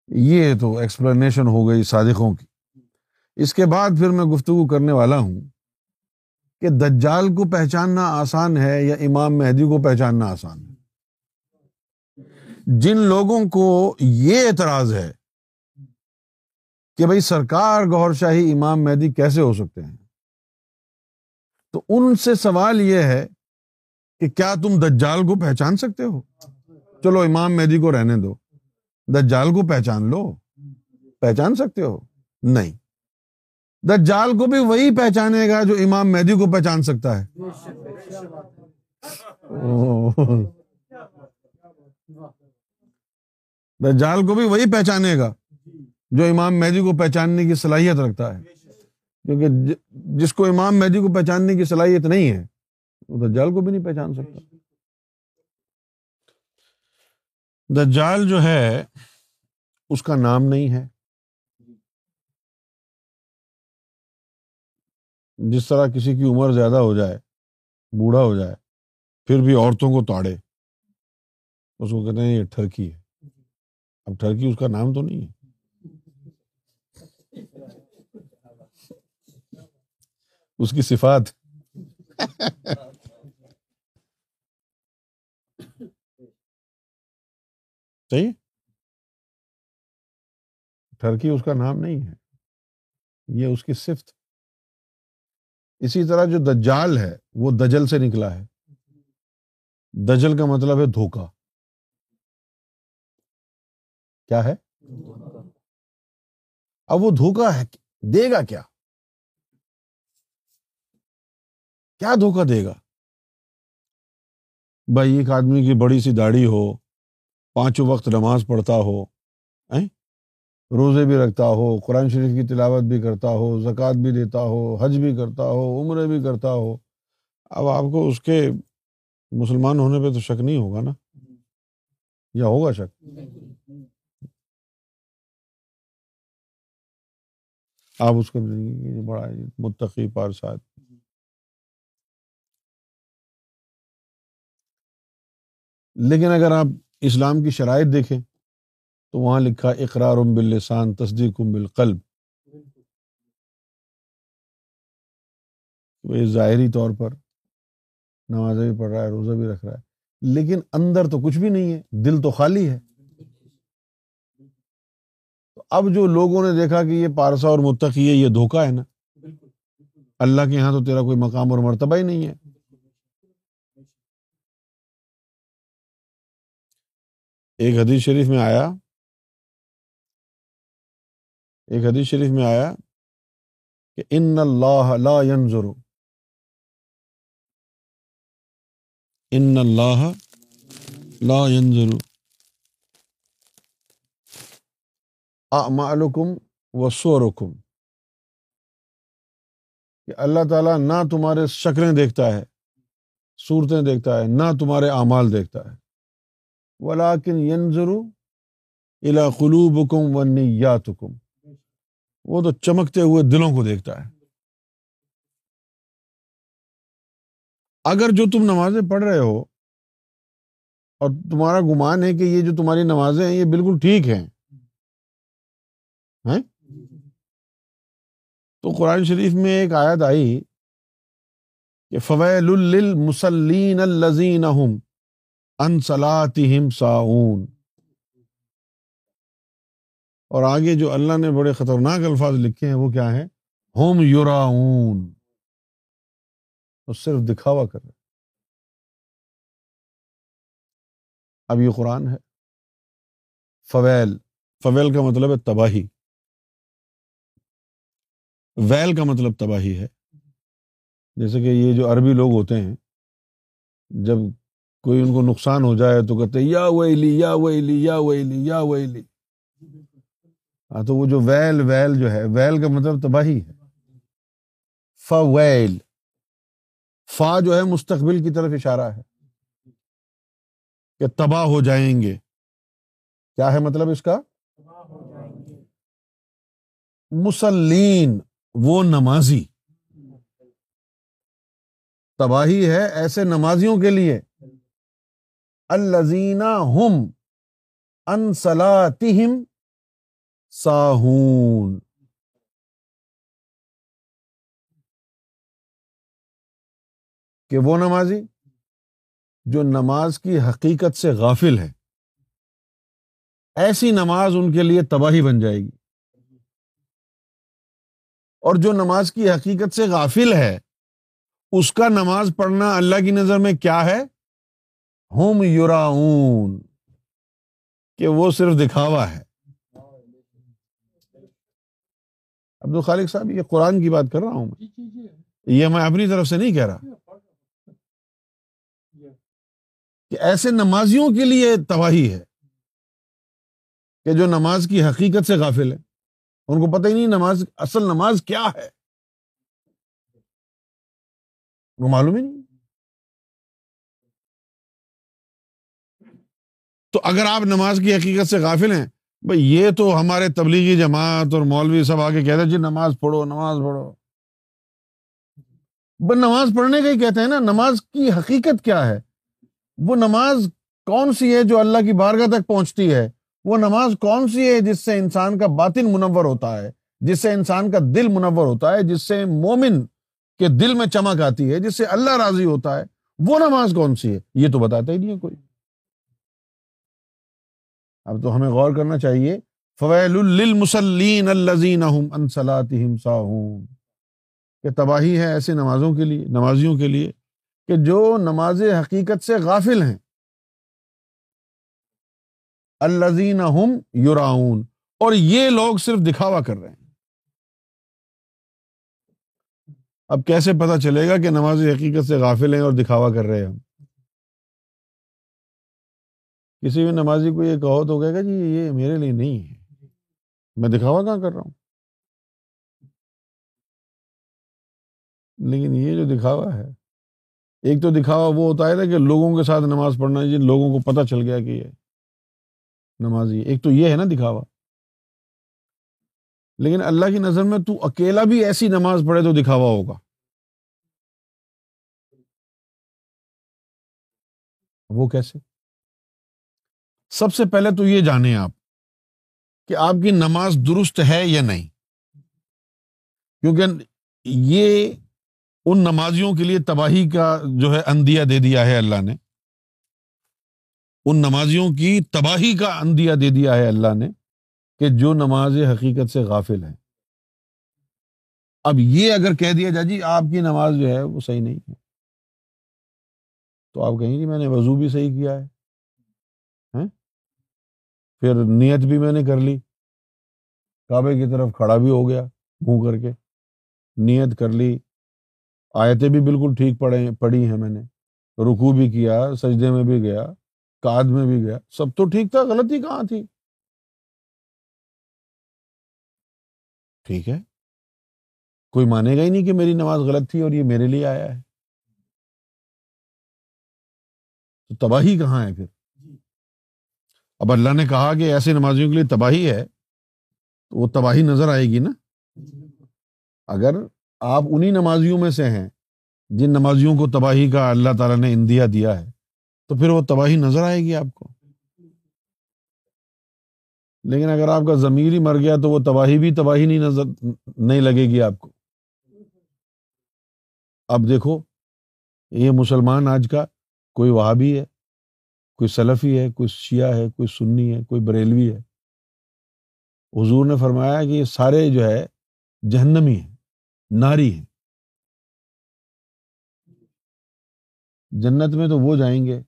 یہ تو ایکسپلینیشن ہو گئی صادقوں کی۔ اس کے بعد پھر میں گفتگو کرنے والا ہوں کہ دجال کو پہچاننا آسان ہے یا امام مہدی کو پہچاننا آسان ہے۔ جن لوگوں کو یہ اعتراض ہے کہ بھائی سرکار گور شاہی امام مہدی کیسے ہو سکتے ہیں، تو ان سے سوال یہ ہے کہ کیا تم دجال کو پہچان سکتے ہو؟ چلو امام مہدی کو رہنے دو۔ دجال کو پہچان لو۔ پہچان سکتے ہو؟ نہیں۔ دجال کو بھی وہی پہچانے گا جو امام مہدی کو پہچان سکتا ہے۔ دجال کو بھی وہی پہچانے گا جو امام مہدی کو پہچاننے کی صلاحیت رکھتا ہے۔ کیونکہ جس کو امام مہدی کو پہچاننے کی صلاحیت نہیں ہے دجال کو بھی نہیں پہچان سکتا۔ دجال جو ہے اس کا نام نہیں ہے۔ جس طرح کسی کی عمر زیادہ ہو جائے بوڑھا ہو جائے پھر بھی عورتوں کو تاڑے۔ اس کو کہتے ہیں یہ ٹھرکی ہے۔ اب ٹرکی اس کا نام تو نہیں ہے۔ اس کی صفات۔ صحیح ٹرکی اس کا نام نہیں ہے۔ یہ اس کی صفت۔ اسی طرح جو دجال ہے، وہ دجل سے نکلا ہے۔ دجل کا مطلب ہے دھوکا۔ کیا ہے؟ اب وہ دھوکا ہے، دے گا کیا؟ کیا دھوکا دے گا؟ بھائی، ایک آدمی کی بڑی سی داڑھی ہو۔ پانچوں وقت نماز پڑھتا ہو روزے بھی رکھتا ہو، قرآن شریف کی تلاوت بھی کرتا ہو، زکوٰۃ بھی دیتا ہو، حج بھی کرتا ہو، عمرے بھی کرتا ہو۔ اب آپ کو اس کے مسلمان ہونے پہ تو شک نہیں ہوگا نا؟ یا ہوگا شک؟ آپ اس کو بڑا متقی پارساد لیکن اگر آپ اسلام کی شرائط دیکھیں تو وہاں لکھا اقرار باللسان تصدیق بالقلب۔ وہ ظاہری طور پر نمازیں بھی پڑھ رہا ہے، روزہ بھی رکھ رہا ہے۔ لیکن اندر تو کچھ بھی نہیں ہے، دل تو خالی ہے۔ تو اب جو لوگوں نے دیکھا کہ یہ پارسا اور متقی ہے، یہ دھوکا ہے نا۔ اللہ کے یہاں تو تیرا کوئی مقام اور مرتبہ ہی نہیں ہے۔ ایک حدیث شریف میں آیا، ایک حدیث شریف میں آیا کہ ان اللہ لا ينظر ان اللہ لا ينظر اعمالکم وصورکم کہ اللہ تعالیٰ نہ تمہارے شکلیں دیکھتا ہے، صورتیں دیکھتا ہے، نہ تمہارے اعمال دیکھتا ہے۔ ولاکن ينظر الى قلوبکم ونیاتکم وہ تو چمکتے ہوئے دلوں کو دیکھتا ہے۔ اگر جو تم نمازیں پڑھ رہے ہو اور تمہارا گمان ہے کہ یہ جو تمہاری نمازیں ہیں، یہ بالکل ٹھیک ہیں۔ تو قرآن شریف میں ایک آیت آئی کہ فویل المسلین الزین صلاتہم ساؤن اور آگے جو اللہ نے بڑے خطرناک الفاظ لکھے ہیں، وہ کیا ہے ہوم یوراون وہ صرف دکھاوا کر رہے اب یہ قرآن ہے۔ فویل فویل کا مطلب ہے تباہی۔ ویل کا مطلب تباہی ہے۔ جیسے کہ یہ جو عربی لوگ ہوتے ہیں، جب کوئی ان کو نقصان ہو جائے تو کہتے یا ویلی یا ویلی یا ویلی یا ویلی۔ ہاں تو وہ جو ویل ویل جو ہے، ویل کا مطلب تباہی ہے۔ فویل فا جو ہے، مستقبل کی طرف اشارہ ہے کہ تباہ ہو جائیں گے۔ کیا ہے مطلب اس کا؟ مسلین، وہ نمازی۔ تباہی ہے ایسے نمازیوں کے لیے الزینہ ہم انسلاتہم ساہون۔ کہ وہ نمازی جو نماز کی حقیقت سے غافل ہے۔ ایسی نماز ان کے لیے تباہی بن جائے گی۔ اور جو نماز کی حقیقت سے غافل ہے، اس کا نماز پڑھنا اللہ کی نظر میں کیا ہے؟ ہوم یوراون کہ وہ صرف دکھاوا ہے۔ عبد الخالق صاحب، یہ قرآن کی بات کر رہا ہوں یہ میں اپنی طرف سے نہیں کہہ رہا۔ کہ ایسے نمازیوں کے لیے تباہی ہے کہ جو نماز کی حقیقت سے غافل ہے ان کو پتہ ہی نہیں نماز، اصل نماز کیا ہے۔ وہ معلوم ہی نہیں۔ تو اگر آپ نماز کی حقیقت سے غافل ہیں، بھائی یہ تو ہمارے تبلیغی جماعت اور مولوی سب آگے کہتے ہیں جی نماز پڑھو نماز پڑھو۔ بس نماز پڑھنے کا ہی کہتے ہیں نا، نماز کی حقیقت کیا ہے؟ وہ نماز کون سی ہے جو اللہ کی بارگاہ تک پہنچتی ہے؟ وہ نماز کون سی ہے جس سے انسان کا باطن منور ہوتا ہے؟ جس سے انسان کا دل منور ہوتا ہے؟ جس سے مومن کے دل میں چمک آتی ہے، جس سے اللہ راضی ہوتا ہے؟ وہ نماز کون سی ہے؟ یہ تو بتاتا ہی نہیں ہے کوئی۔ اب تو ہمیں غور کرنا چاہیے۔ فویل للمسلین الذین هم عن ساہون کہ تباہی ہے ایسے نمازوں کے لیے، نمازیوں کے لیے کہ جو نماز حقیقت سے غافل ہیں۔ الزین ہم یوراؤن اور یہ لوگ صرف دکھاوا کر رہے ہیں۔ اب کیسے پتا چلے گا کہ نماز حقیقت سے غافل ہیں اور دکھاوا کر رہے ہیں ہم؟ کسی بھی نمازی کو یہ کہو تو کہے گا جی یہ میرے لیے نہیں ہے۔ میں دکھاوا کہاں کر رہا ہوں؟ لیکن یہ جو دکھاوا ہے، ایک تو دکھاوا وہ ہوتا ہے نا کہ لوگوں کے ساتھ نماز پڑھنا جن لوگوں کو پتہ چل گیا کہ یہ نمازی ایک تو یہ ہے نا دکھاوا۔ لیکن اللہ کی نظر میں تو اکیلا بھی ایسی نماز پڑھے تو دکھاوا ہوگا۔ وہ کیسے؟ سب سے پہلے تو یہ جانیں آپ کہ آپ کی نماز درست ہے یا نہیں۔ کیونکہ یہ ان نمازیوں کے لیے تباہی کا جو ہے اندیا دے دیا ہے اللہ نے۔ ان نمازیوں کی تباہی کا اندیا دے دیا ہے اللہ نے کہ جو نماز حقیقت سے غافل ہے اب یہ اگر کہہ دیا جائے جی آپ کی نماز جو ہے وہ صحیح نہیں ہے۔ تو آپ کہیں گے میں نے وضو بھی صحیح کیا ہے۔ پھر نیت بھی میں نے کر لی۔ کعبے کی طرف کھڑا بھی ہو گیا منہ کر کے۔ نیت کر لی۔ آیتیں بھی بالکل ٹھیک پڑھے پڑھی ہیں میں نے۔ رکو بھی کیا، سجدے میں بھی گیا کاد میں بھی گیا۔ سب تو ٹھیک تھا، غلطی کہاں تھی؟ ٹھیک ہے۔ کوئی مانے گا ہی نہیں کہ میری نماز غلط تھی اور یہ میرے لیے آیا ہے۔ تو تباہی کہاں ہے پھر؟ اب اللہ نے کہا کہ ایسے نمازیوں کے لیے تباہی ہے، تو وہ تباہی نظر آئے گی نا۔ اگر آپ انہیں نمازیوں میں سے ہیں جن نمازیوں کو تباہی کا اللہ تعالیٰ نے اندیا دیا ہے، تو پھر وہ تباہی نظر آئے گی آپ کو۔ لیکن اگر آپ کا ضمیر ہی مر گیا تو وہ تباہی بھی تباہی نہیں نظر، نہیں لگے گی آپ کو۔ اب دیکھو، یہ مسلمان آج کا کوئی وہابی ہے۔ کوئی سلفی ہے، کوئی شیعہ ہے، کوئی سنی ہے، کوئی بریلوی ہے۔ حضور نے فرمایا کہ یہ سارے جو ہے جہنمی ہیں، ناری ہیں۔ جنت میں تو وہ جائیں گے،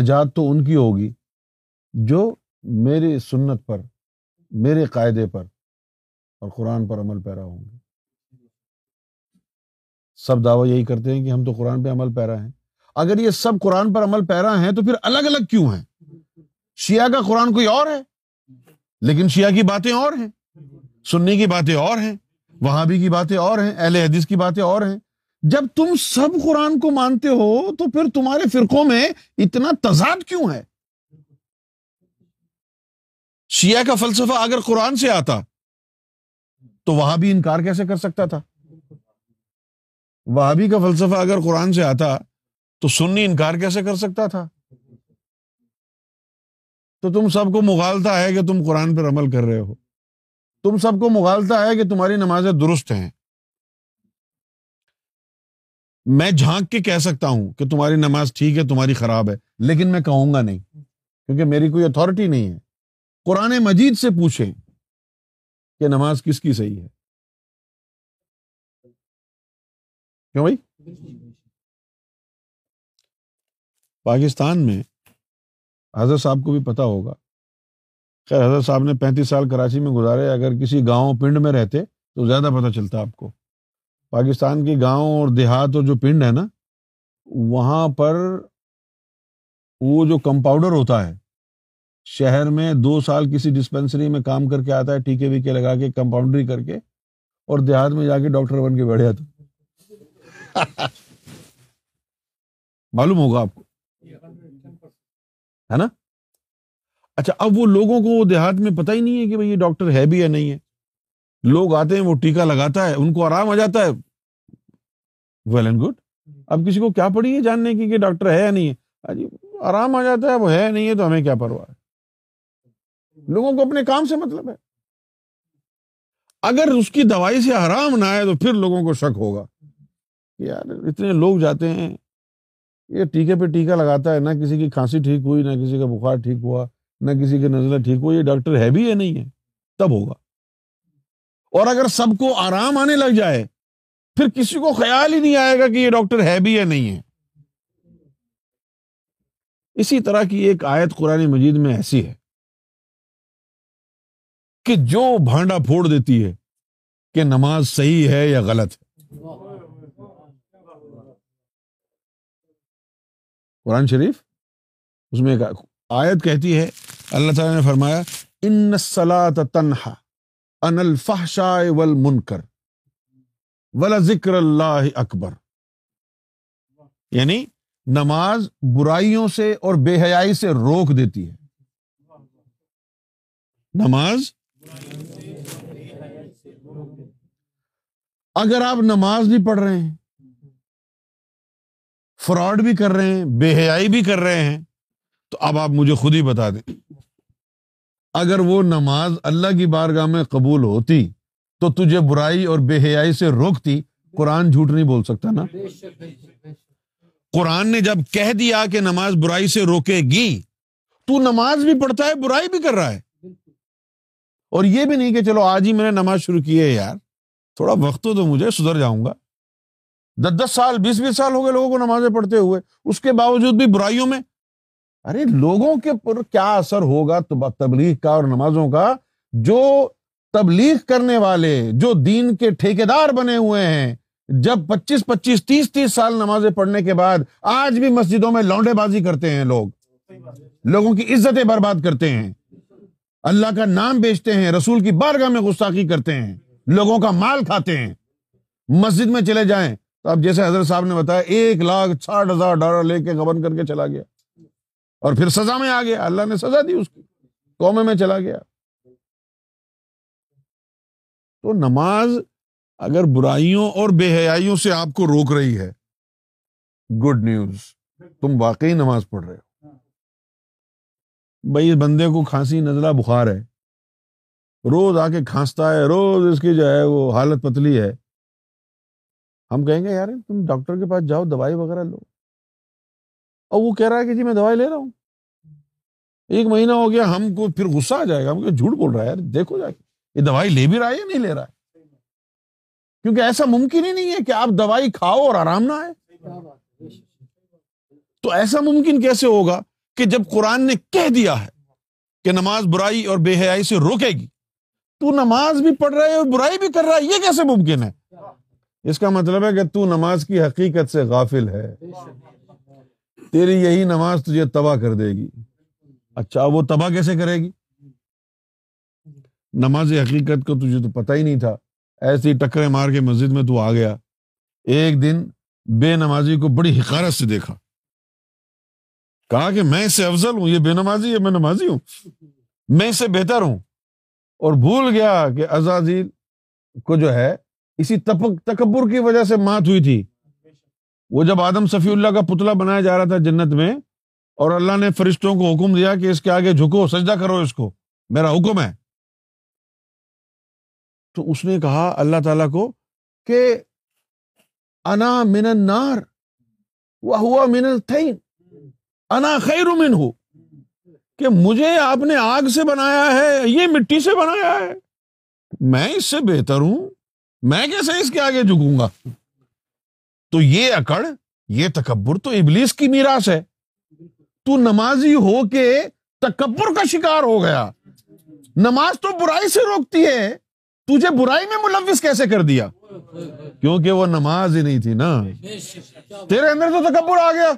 نجات تو ان کی ہوگی جو میری سنت پر، میرے قاعدے پر اور قرآن پر عمل پیرا ہوں گے۔ سب دعوی یہی کرتے ہیں کہ ہم تو قرآن پہ عمل پیرا ہیں۔ اگر یہ سب قرآن پر عمل پیرا ہیں تو پھر الگ الگ کیوں ہیں؟ شیعہ کا قرآن کوئی اور ہے؟ لیکن شیعہ کی باتیں اور ہیں۔ سنی کی باتیں اور ہیں۔ وہابی کی باتیں اور ہیں۔ اہل حدیث کی باتیں اور ہیں۔ جب تم سب قرآن کو مانتے ہو تو پھر تمہارے فرقوں میں اتنا تضاد کیوں ہے؟ شیعہ کا فلسفہ اگر قرآن سے آتا تو وہاں بھی انکار کیسے کر سکتا تھا؟ وہابی کا فلسفہ اگر قرآن سے آتا تو سنی انکار کیسے کر سکتا تھا؟ تو تم سب کو مغالتا ہے کہ تم قرآن پر عمل کر رہے ہو۔ تم سب کو مغالتا ہے کہ تمہاری نمازیں درست ہیں۔ میں جھانک کے کہہ سکتا ہوں کہ تمہاری نماز ٹھیک ہے، تمہاری خراب ہے، لیکن میں کہوں گا نہیں، کیونکہ میری کوئی اتھارٹی نہیں ہے۔ قرآن مجید سے پوچھیں کہ نماز کس کی صحیح ہے۔ کیوں بھائی؟ پاکستان میں، حضرت صاحب کو بھی پتا ہوگا۔ خیر، حضرت صاحب نے پینتیس سال کراچی میں گزارے، اگر کسی گاؤں پنڈ میں رہتے تو زیادہ پتہ چلتا آپ کو۔ پاکستان کی گاؤں اور دیہات اور جو پنڈ ہے نا، وہاں پر وہ جو کمپاؤڈر ہوتا ہے، شہر میں دو سال کسی ڈسپینسری میں کام کر کے آتا ہے، ٹیکے ویکے لگا کے کمپاؤنڈری کر کے، اور دیہات میں جا کے ڈاکٹر بن کے بیٹھ جاتا۔ معلوم ہوگا آپ کو۔ ہے نا؟ اچھا اب وہ لوگوں کو دیہات میں پتہ ہی نہیں ہے کہ بھائی یہ ڈاکٹر ہے بھی یا نہیں ہے۔ لوگ آتے ہیں، وہ ٹیکا لگاتا ہے، ان کو آرام آ جاتا ہے۔ ویل اینڈ گڈ اب کسی کو کیا پڑی ہے جاننے کی کہ ڈاکٹر ہے یا نہیں ہے؟ جی آرام آ جاتا ہے، وہ ہے نہیں ہے تو ہمیں کیا پرواہ ہے؟ لوگوں کو اپنے کام سے مطلب ہے۔ اگر اس کی دوائی سے آرام نہ آئے تو پھر لوگوں کو شک ہوگا۔ یار، اتنے لوگ جاتے ہیں۔ یہ ٹیکے پہ ٹیکا لگاتا ہے، نہ کسی کی کھانسی ٹھیک ہوئی، نہ کسی کا بخار ٹھیک ہوا، نہ کسی کی نزلہ ٹھیک ہوئی، یہ ڈاکٹر ہے بھی یا نہیں ہے؟ تب ہوگا۔ اور اگر سب کو آرام آنے لگ جائے، پھر کسی کو خیال ہی نہیں آئے گا کہ یہ ڈاکٹر ہے بھی یا نہیں ہے۔ اسی طرح کی ایک آیت قرآن مجید میں ایسی ہے کہ جو بھانڈا پھوڑ دیتی ہے کہ نماز صحیح ہے یا غلط ہے۔ قرآن شریف، اس میں ایک آیت کہتی ہے، اللہ تعالیٰ نے فرمایا ان تنہا ان الفحشاء والمنکر ولا ذکر اللہ اکبر یعنی نماز برائیوں سے اور بے حیائی سے روک دیتی ہے۔ نماز اگر آپ نماز بھی پڑھ رہے ہیں فراڈ بھی کر رہے ہیں، بے حیائی بھی کر رہے ہیں، تو اب آپ مجھے خود ہی بتا دیں۔ اگر وہ نماز اللہ کی بارگاہ میں قبول ہوتی، تو تجھے برائی اور بے حیائی سے روکتی، قرآن جھوٹ نہیں بول سکتا نا۔ قرآن نے جب کہہ دیا کہ نماز برائی سے روکے گی، تو نماز بھی پڑھتا ہے، برائی بھی کر رہا ہے۔ اور یہ بھی نہیں کہ چلو آج ہی میں نے نماز شروع کی ہے یار، تھوڑا وقت تو مجھے، سدھر جاؤں گا۔ دس دس سال، بیس بیس سال ہو گئے لوگوں کو نمازیں پڑھتے ہوئے۔ اس کے باوجود بھی برائیوں میں، ارے لوگوں کے پر کیا اثر ہوگا تبلیغ کا اور نمازوں کا؟ جو تبلیغ کرنے والے، جو دین کے ٹھیکیدار بنے ہوئے ہیں، جب پچیس پچیس، تیس تیس سال نمازیں پڑھنے کے بعد آج بھی مسجدوں میں لونڈے بازی کرتے ہیں لوگ۔ لوگوں کی عزتیں برباد کرتے ہیں۔ اللہ کا نام بیچتے ہیں، رسول کی بارگاہ میں گستاخی کرتے ہیں۔ لوگوں کا مال کھاتے ہیں۔ مسجد میں چلے جائیں۔ تو اب جیسے حضرت صاحب نے بتایا، ایک لاکھ ساٹھ ہزار ڈالر لے کے گبن کر کے چلا گیا۔ اور پھر سزا میں آ گیا۔ اللہ نے سزا دی اس کی۔ قومے میں چلا گیا۔ تو نماز اگر برائیوں اور بے حیائیوں سے آپ کو روک رہی ہے گڈ نیوز تم واقعی نماز پڑھ رہے ہو۔ بھائی بندے کو کھانسی نزلہ بخار ہے۔ روز آ کے کھانستا ہے، روز اس کی جو ہے وہ حالت پتلی ہے۔ ہم کہیں گے، یار، تم ڈاکٹر کے پاس جاؤ، دوائی وغیرہ لو۔ اور وہ کہہ رہا ہے کہ جی میں دوائی لے رہا ہوں۔ ایک مہینہ ہو گیا، ہم کو پھر غصہ آ جائے گا۔ ہم جھوٹ بول رہا ہے یار، دیکھو جا کے۔ یہ دوائی لے بھی رہا ہے یا نہیں لے رہا ہے؟ کیونکہ ایسا ممکن ہی نہیں ہے کہ آپ دوائی کھاؤ اور آرام نہ آئے۔ تو ایسا ممکن کیسے ہوگا کہ جب قرآن نے کہہ دیا ہے کہ نماز برائی اور بے حیائی سے روکے گی، تو نماز بھی پڑھ رہا ہے اور برائی بھی کر رہا ہے، یہ کیسے ممکن ہے؟ اس کا مطلب ہے کہ تو نماز کی حقیقت سے غافل ہے۔ تیری یہی نماز تجھے تباہ کر دے گی۔ اچھا وہ تباہ کیسے کرے گی؟ نماز حقیقت کو تجھے تو پتہ ہی نہیں تھا۔ ایسی ٹکرے مار کے مسجد میں تو آ گیا۔ ایک دن بے نمازی کو بڑی حقارت سے دیکھا۔ کہا کہ میں اس سے افضل ہوں، یہ بے نمازی ہے، میں نمازی ہوں۔ میں اس سے بہتر ہوں۔ اور بھول گیا کہ ازازیل کو جو ہے اسی تکبر کی وجہ سے مات ہوئی تھی۔ وہ جب آدم صفی اللہ کا پتلا بنایا جا رہا تھا جنت میں، اور اللہ نے فرشتوں کو حکم دیا کہ اس کے آگے جھکو، سجدہ کرو اس کو۔ میرا حکم ہے۔ تو اس نے کہا اللہ تعالیٰ کو کہ انا من النار وہ من الطین۔ انا خیر من ہو کہ مجھے آپ نے آگ سے بنایا ہے، یہ مٹی سے بنایا ہے۔ میں اس سے بہتر ہوں۔ میں کیسے اس کے آگے جھکوں گا؟ تو یہ اکڑ، یہ تکبر تو ابلیس کی میراث ہے۔ تو نمازی ہو کے تکبر کا شکار ہو گیا۔ نماز تو برائی سے روکتی ہے۔ تجھے برائی میں ملوث کیسے کر دیا؟ کیونکہ وہ نماز ہی نہیں تھی نا۔ تیرے اندر تو تکبر آ گیا۔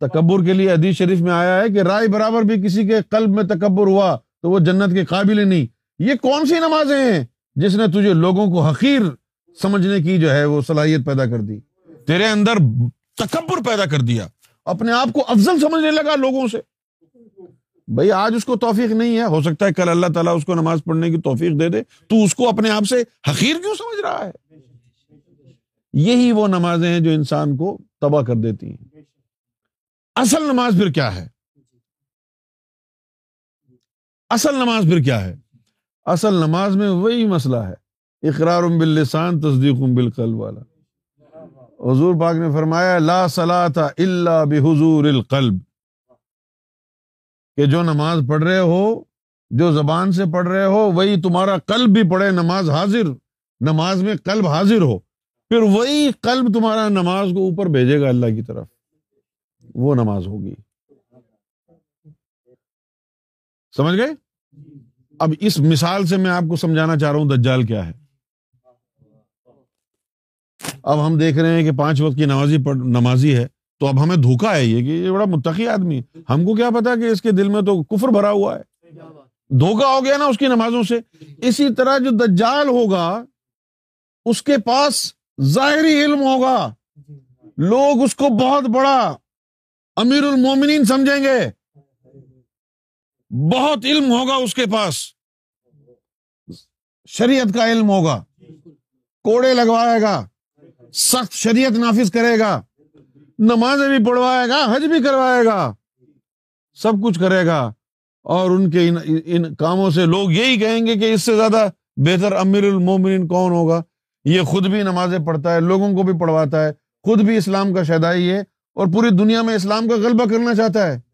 تکبر کے لیے حدیث شریف میں آیا ہے کہ رائے برابر بھی کسی کے قلب میں تکبر ہوا تو وہ جنت کے قابل نہیں۔ یہ کون سی نمازیں ہیں؟ جس نے تجھے لوگوں کو حقیر سمجھنے کی جو ہے وہ صلاحیت پیدا کر دی، تیرے اندر تکبر پیدا کر دیا، اپنے آپ کو افضل سمجھنے لگا لوگوں سے۔ بھائی، آج اس کو توفیق نہیں ہے، ہو سکتا ہے کل اللہ تعالیٰ اس کو نماز پڑھنے کی توفیق دے دے۔ تو اس کو اپنے آپ سے حقیر کیوں سمجھ رہا ہے؟ یہی وہ نمازیں ہیں جو انسان کو تباہ کر دیتی ہیں۔ اصل نماز پھر کیا ہے؟ اصل نماز پھر کیا ہے؟ اصل نماز میں وہی مسئلہ ہے۔ اقرار باللسان، تصدیق بالقلب والا۔ حضور پاک نے فرمایا، لا صلاۃ الا بحضور القلب۔ کہ جو نماز پڑھ رہے ہو، جو زبان سے پڑھ رہے ہو، وہی تمہارا قلب بھی پڑھے، نماز حاضر۔ نماز میں قلب حاضر ہو۔ پھر وہی قلب تمہارا نماز کو اوپر بھیجے گا اللہ کی طرف۔ وہ نماز ہوگی۔ سمجھ گئے؟ اب اس مثال سے میں آپ کو سمجھانا چاہ رہا ہوں دجال کیا ہے؟ اب ہم دیکھ رہے ہیں کہ پانچ وقت کی نمازی نمازی ہے تو اب ہمیں دھوکا ہے یہ کہ یہ بڑا متقی آدمی ہم کو کیا پتا کہ اس کے دل میں تو کفر بھرا ہوا ہے۔ دھوکا ہو گیا نا اس کی نمازوں سے۔ اسی طرح جو دجال ہوگا اس کے پاس ظاہری علم ہوگا۔ لوگ اس کو بہت بڑا امیر المومنین سمجھیں گے۔ بہت علم ہوگا اس کے پاس۔ شریعت کا علم ہوگا۔ کوڑے لگوائے گا۔ سخت شریعت نافذ کرے گا۔ نمازیں بھی پڑھوائے گا حج بھی کروائے گا۔ سب کچھ کرے گا۔ اور ان کے ان, ان کاموں سے لوگ یہی کہیں گے کہ اس سے زیادہ بہتر امیر المومنین کون ہوگا؟ یہ خود بھی نمازیں پڑھتا ہے لوگوں کو بھی پڑھواتا ہے۔ خود بھی اسلام کا شہدائی ہے اور پوری دنیا میں اسلام کا غلبہ کرنا چاہتا ہے۔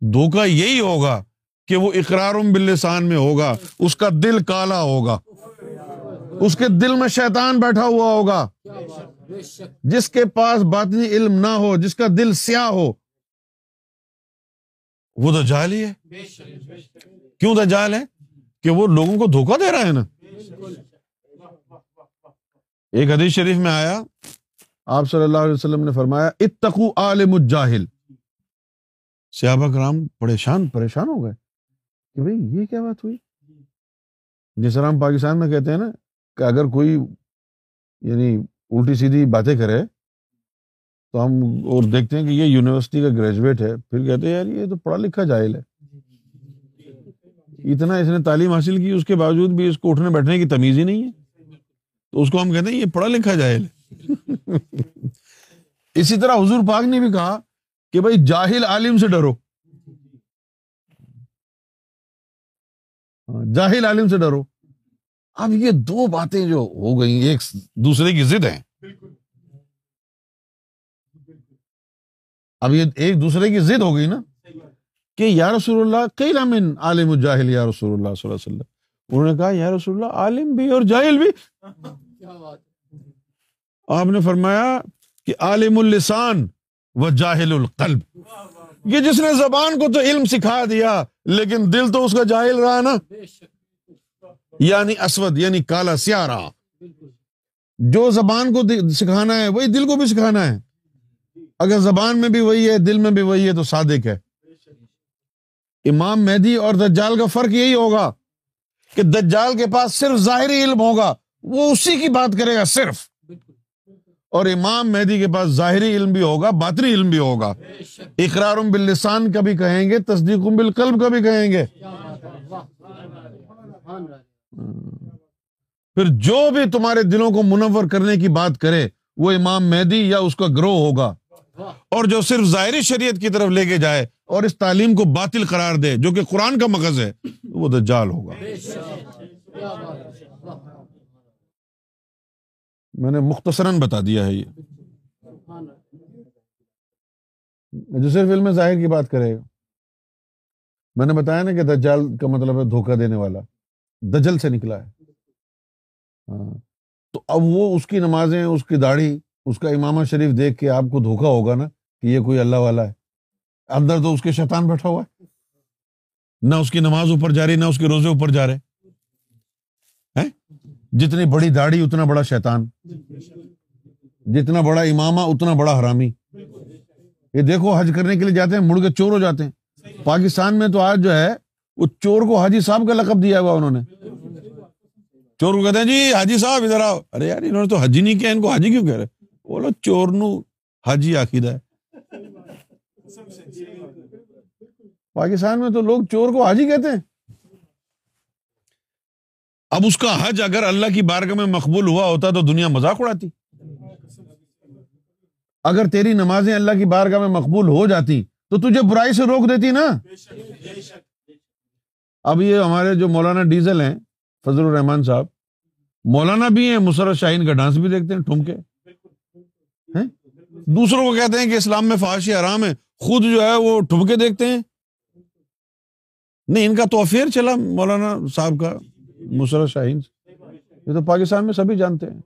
دھوکا یہی ہوگا کہ وہ اقرار باللسان میں ہوگا، اس کا دل کالا ہوگا۔ اس کے دل میں شیطان بیٹھا ہوا ہوگا۔ جس کے پاس باطنی علم نہ ہو، جس کا دل سیاہ ہو۔ وہ تو جال ہی ہے۔ کیوں تو جال ہے؟ کہ وہ لوگوں کو دھوکا دے رہا ہے نا۔ ایک حدیث شریف میں آیا، آپ صلی اللہ علیہ وسلم نے فرمایا اتقو عالم الجاہل۔ صحابہ کرام پریشان پریشان ہو گئے کہ بھائی یہ کیا بات ہوئی؟ جس طرح ہم پاکستان میں کہتے ہیں نا کہ اگر کوئی یعنی الٹی سیدھی باتیں کرے تو ہم اور دیکھتے ہیں کہ یہ یونیورسٹی کا گریجویٹ ہے، پھر کہتے ہیں یار یہ تو پڑھا لکھا جاہل ہے۔ اتنا اس نے تعلیم حاصل کی، اس کے باوجود بھی اس کو اٹھنے بیٹھنے کی تمیز ہی نہیں ہے۔ تو اس کو ہم کہتے ہیں یہ پڑھا لکھا جاہل ہے۔ اسی طرح حضور پاک نے بھی کہا کہ بھائی جاہل عالم سے ڈرو۔ ہاں، جاہل عالم سے ڈرو۔ اب یہ دو باتیں جو ہو گئی ایک دوسرے کی ضد ہیں۔ اب یہ ایک دوسرے کی ضد ہو گئی نا کہ یا رسول اللہ کئی لامن عالم الجاہل یا رسول اللہ صلی اللہ علیہ وسلم۔ انہوں نے کہا یا رسول اللہ عالم بھی اور جاہل بھی۔ آپ نے فرمایا کہ عالم اللسان۔ و جاہل القلب۔ یہ جس نے زبان کو تو علم سکھا دیا، لیکن دل تو اس کا جاہل رہا نا۔ یعنی اسود یعنی کالا سیاہ رہا جو زبان کو سکھانا ہے، وہی دل کو بھی سکھانا ہے۔ اگر زبان میں بھی وہی ہے، دل میں بھی وہی ہے، تو صادق ہے۔ امام مہدی اور دجال کا فرق یہی ہوگا کہ دجال کے پاس صرف ظاہری علم ہوگا، وہ اسی کی بات کرے گا، صرف۔ اور امام مہدی کے پاس ظاہری علم بھی ہوگا باطری علم بھی ہوگا۔ اقرار باللسان کا بھی کہیں گے تصدیق بالقلب کا بھی کہیں گے۔ پھر جو بھی تمہارے دلوں کو منور کرنے کی بات کرے، وہ امام مہدی یا اس کا گروہ ہوگا۔ اور جو صرف ظاہری شریعت کی طرف لے کے جائے اور اس تعلیم کو باطل قرار دے، جو کہ قرآن کا مغز ہے، وہ دجال ہوگا۔ میں نے مختصراً بتا دیا ہے یہ۔ جو صرف علم ظاہر کی بات کرے۔ گا میں نے بتایا نا کہ دجال کا مطلب ہے دھوکہ دینے والا۔ دجل سے نکلا ہے۔ ہاں۔ تو اب وہ اس کی نمازیں، اس کی داڑھی، اس کا امامہ شریف دیکھ کے آپ کو دھوکا ہوگا نا کہ یہ کوئی اللہ والا ہے۔ اندر تو اس کے شیطان بیٹھا ہوا ہے۔ نہ اس کی نماز اوپر جا رہی، نہ اس کے روزے اوپر جا رہے۔ جتنی بڑی داڑھی اتنا بڑا شیطان۔ جتنا بڑا امامہ اتنا بڑا حرامی۔ یہ دیکھو حج کرنے کے لیے جاتے ہیں، مڑ کے چور ہو جاتے ہیں۔ پاکستان میں تو آج جو ہے، وہ چور کو حاجی صاحب کا لقب دیا ہوا انہوں نے۔ چور کو کہتے ہیں جی حاجی صاحب، ادھر آؤ۔ ارے یار، انہوں نے تو حجی نہیں کیا، ان کو حاجی کیوں کہہ رہے بولو چور نو حاجی آخید ہے۔ پاکستان میں تو لوگ چور کو حاجی کہتے ہیں۔ اب اس کا حج اگر اللہ کی بارگاہ میں مقبول ہوا ہوتا تو دنیا مذاق اڑاتی۔ اگر تیری نمازیں اللہ کی بارگاہ میں مقبول ہو جاتی تو تجھے برائی سے روک دیتی نا۔ اب یہ ہمارے جو مولانا ڈیزل ہیں، فضل الرحمان صاحب، مولانا بھی ہیں مسرت شاہین کا ڈانس بھی دیکھتے ہیں، ٹھمکے۔ دوسروں کو کہتے ہیں کہ اسلام میں فحاشی آرام ہے، خود جو ہے وہ ٹھمکے دیکھتے ہیں۔ نہیں، ان کا تو افیئر چلا مولانا صاحب کا۔ مسرت شاہین یہ تو پاکستان میں سبھی جانتے ہیں۔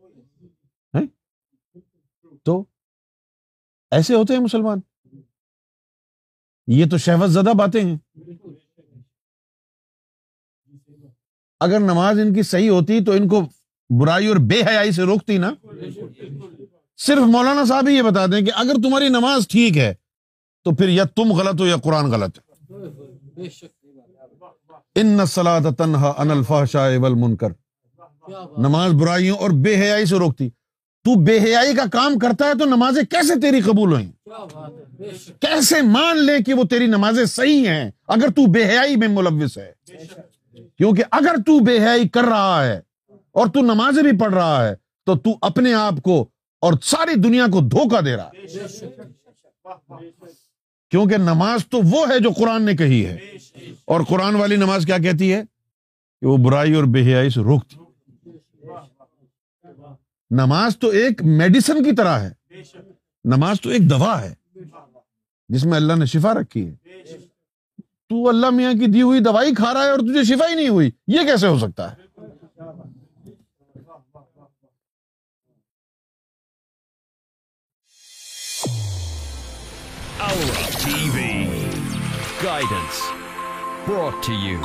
تو ایسے ہوتے ہیں مسلمان۔ یہ تو شہوت زدہ باتیں ہیں۔ اگر نماز ان کی صحیح ہوتی تو ان کو برائی اور بے حیائی سے روکتی نا۔ صرف مولانا صاحب ہی یہ بتا دیں کہ اگر تمہاری نماز ٹھیک ہے تو پھر یا تم غلط ہو یا قرآن غلط ہے۔ ان نسلات تنہا ان الفحشاء والمنکر نماز برائیوں اور بے حیائی سے روکتی۔ تو بے حیائی کا کام کرتا ہے تو نمازیں کیسے تیری قبول ہوئیں؟ کیسے مان لے کہ وہ تیری نمازیں صحیح ہیں اگر تو بے حیائی میں ملوث ہے؟ کیونکہ اگر تو بے حیائی کر رہا ہے اور تو نمازیں بھی پڑھ رہا ہے تو تو اپنے آپ کو اور ساری دنیا کو دھوکہ دے رہا ہے۔ کیونکہ نماز تو وہ ہے جو قرآن نے کہی ہے۔ اور قرآن والی نماز کیا کہتی ہے؟ کہ وہ برائی اور بے حیائی سے روکتی نماز تو ایک میڈیسن کی طرح ہے۔ نماز تو ایک دوا ہے۔ جس میں اللہ نے شفا رکھی ہے۔ تو اللہ میاں کی دی ہوئی دوائی کھا رہا ہے اور تجھے شفا ہی نہیں ہوئی۔ یہ کیسے ہو سکتا ہے؟ TV. Guidance. brought to you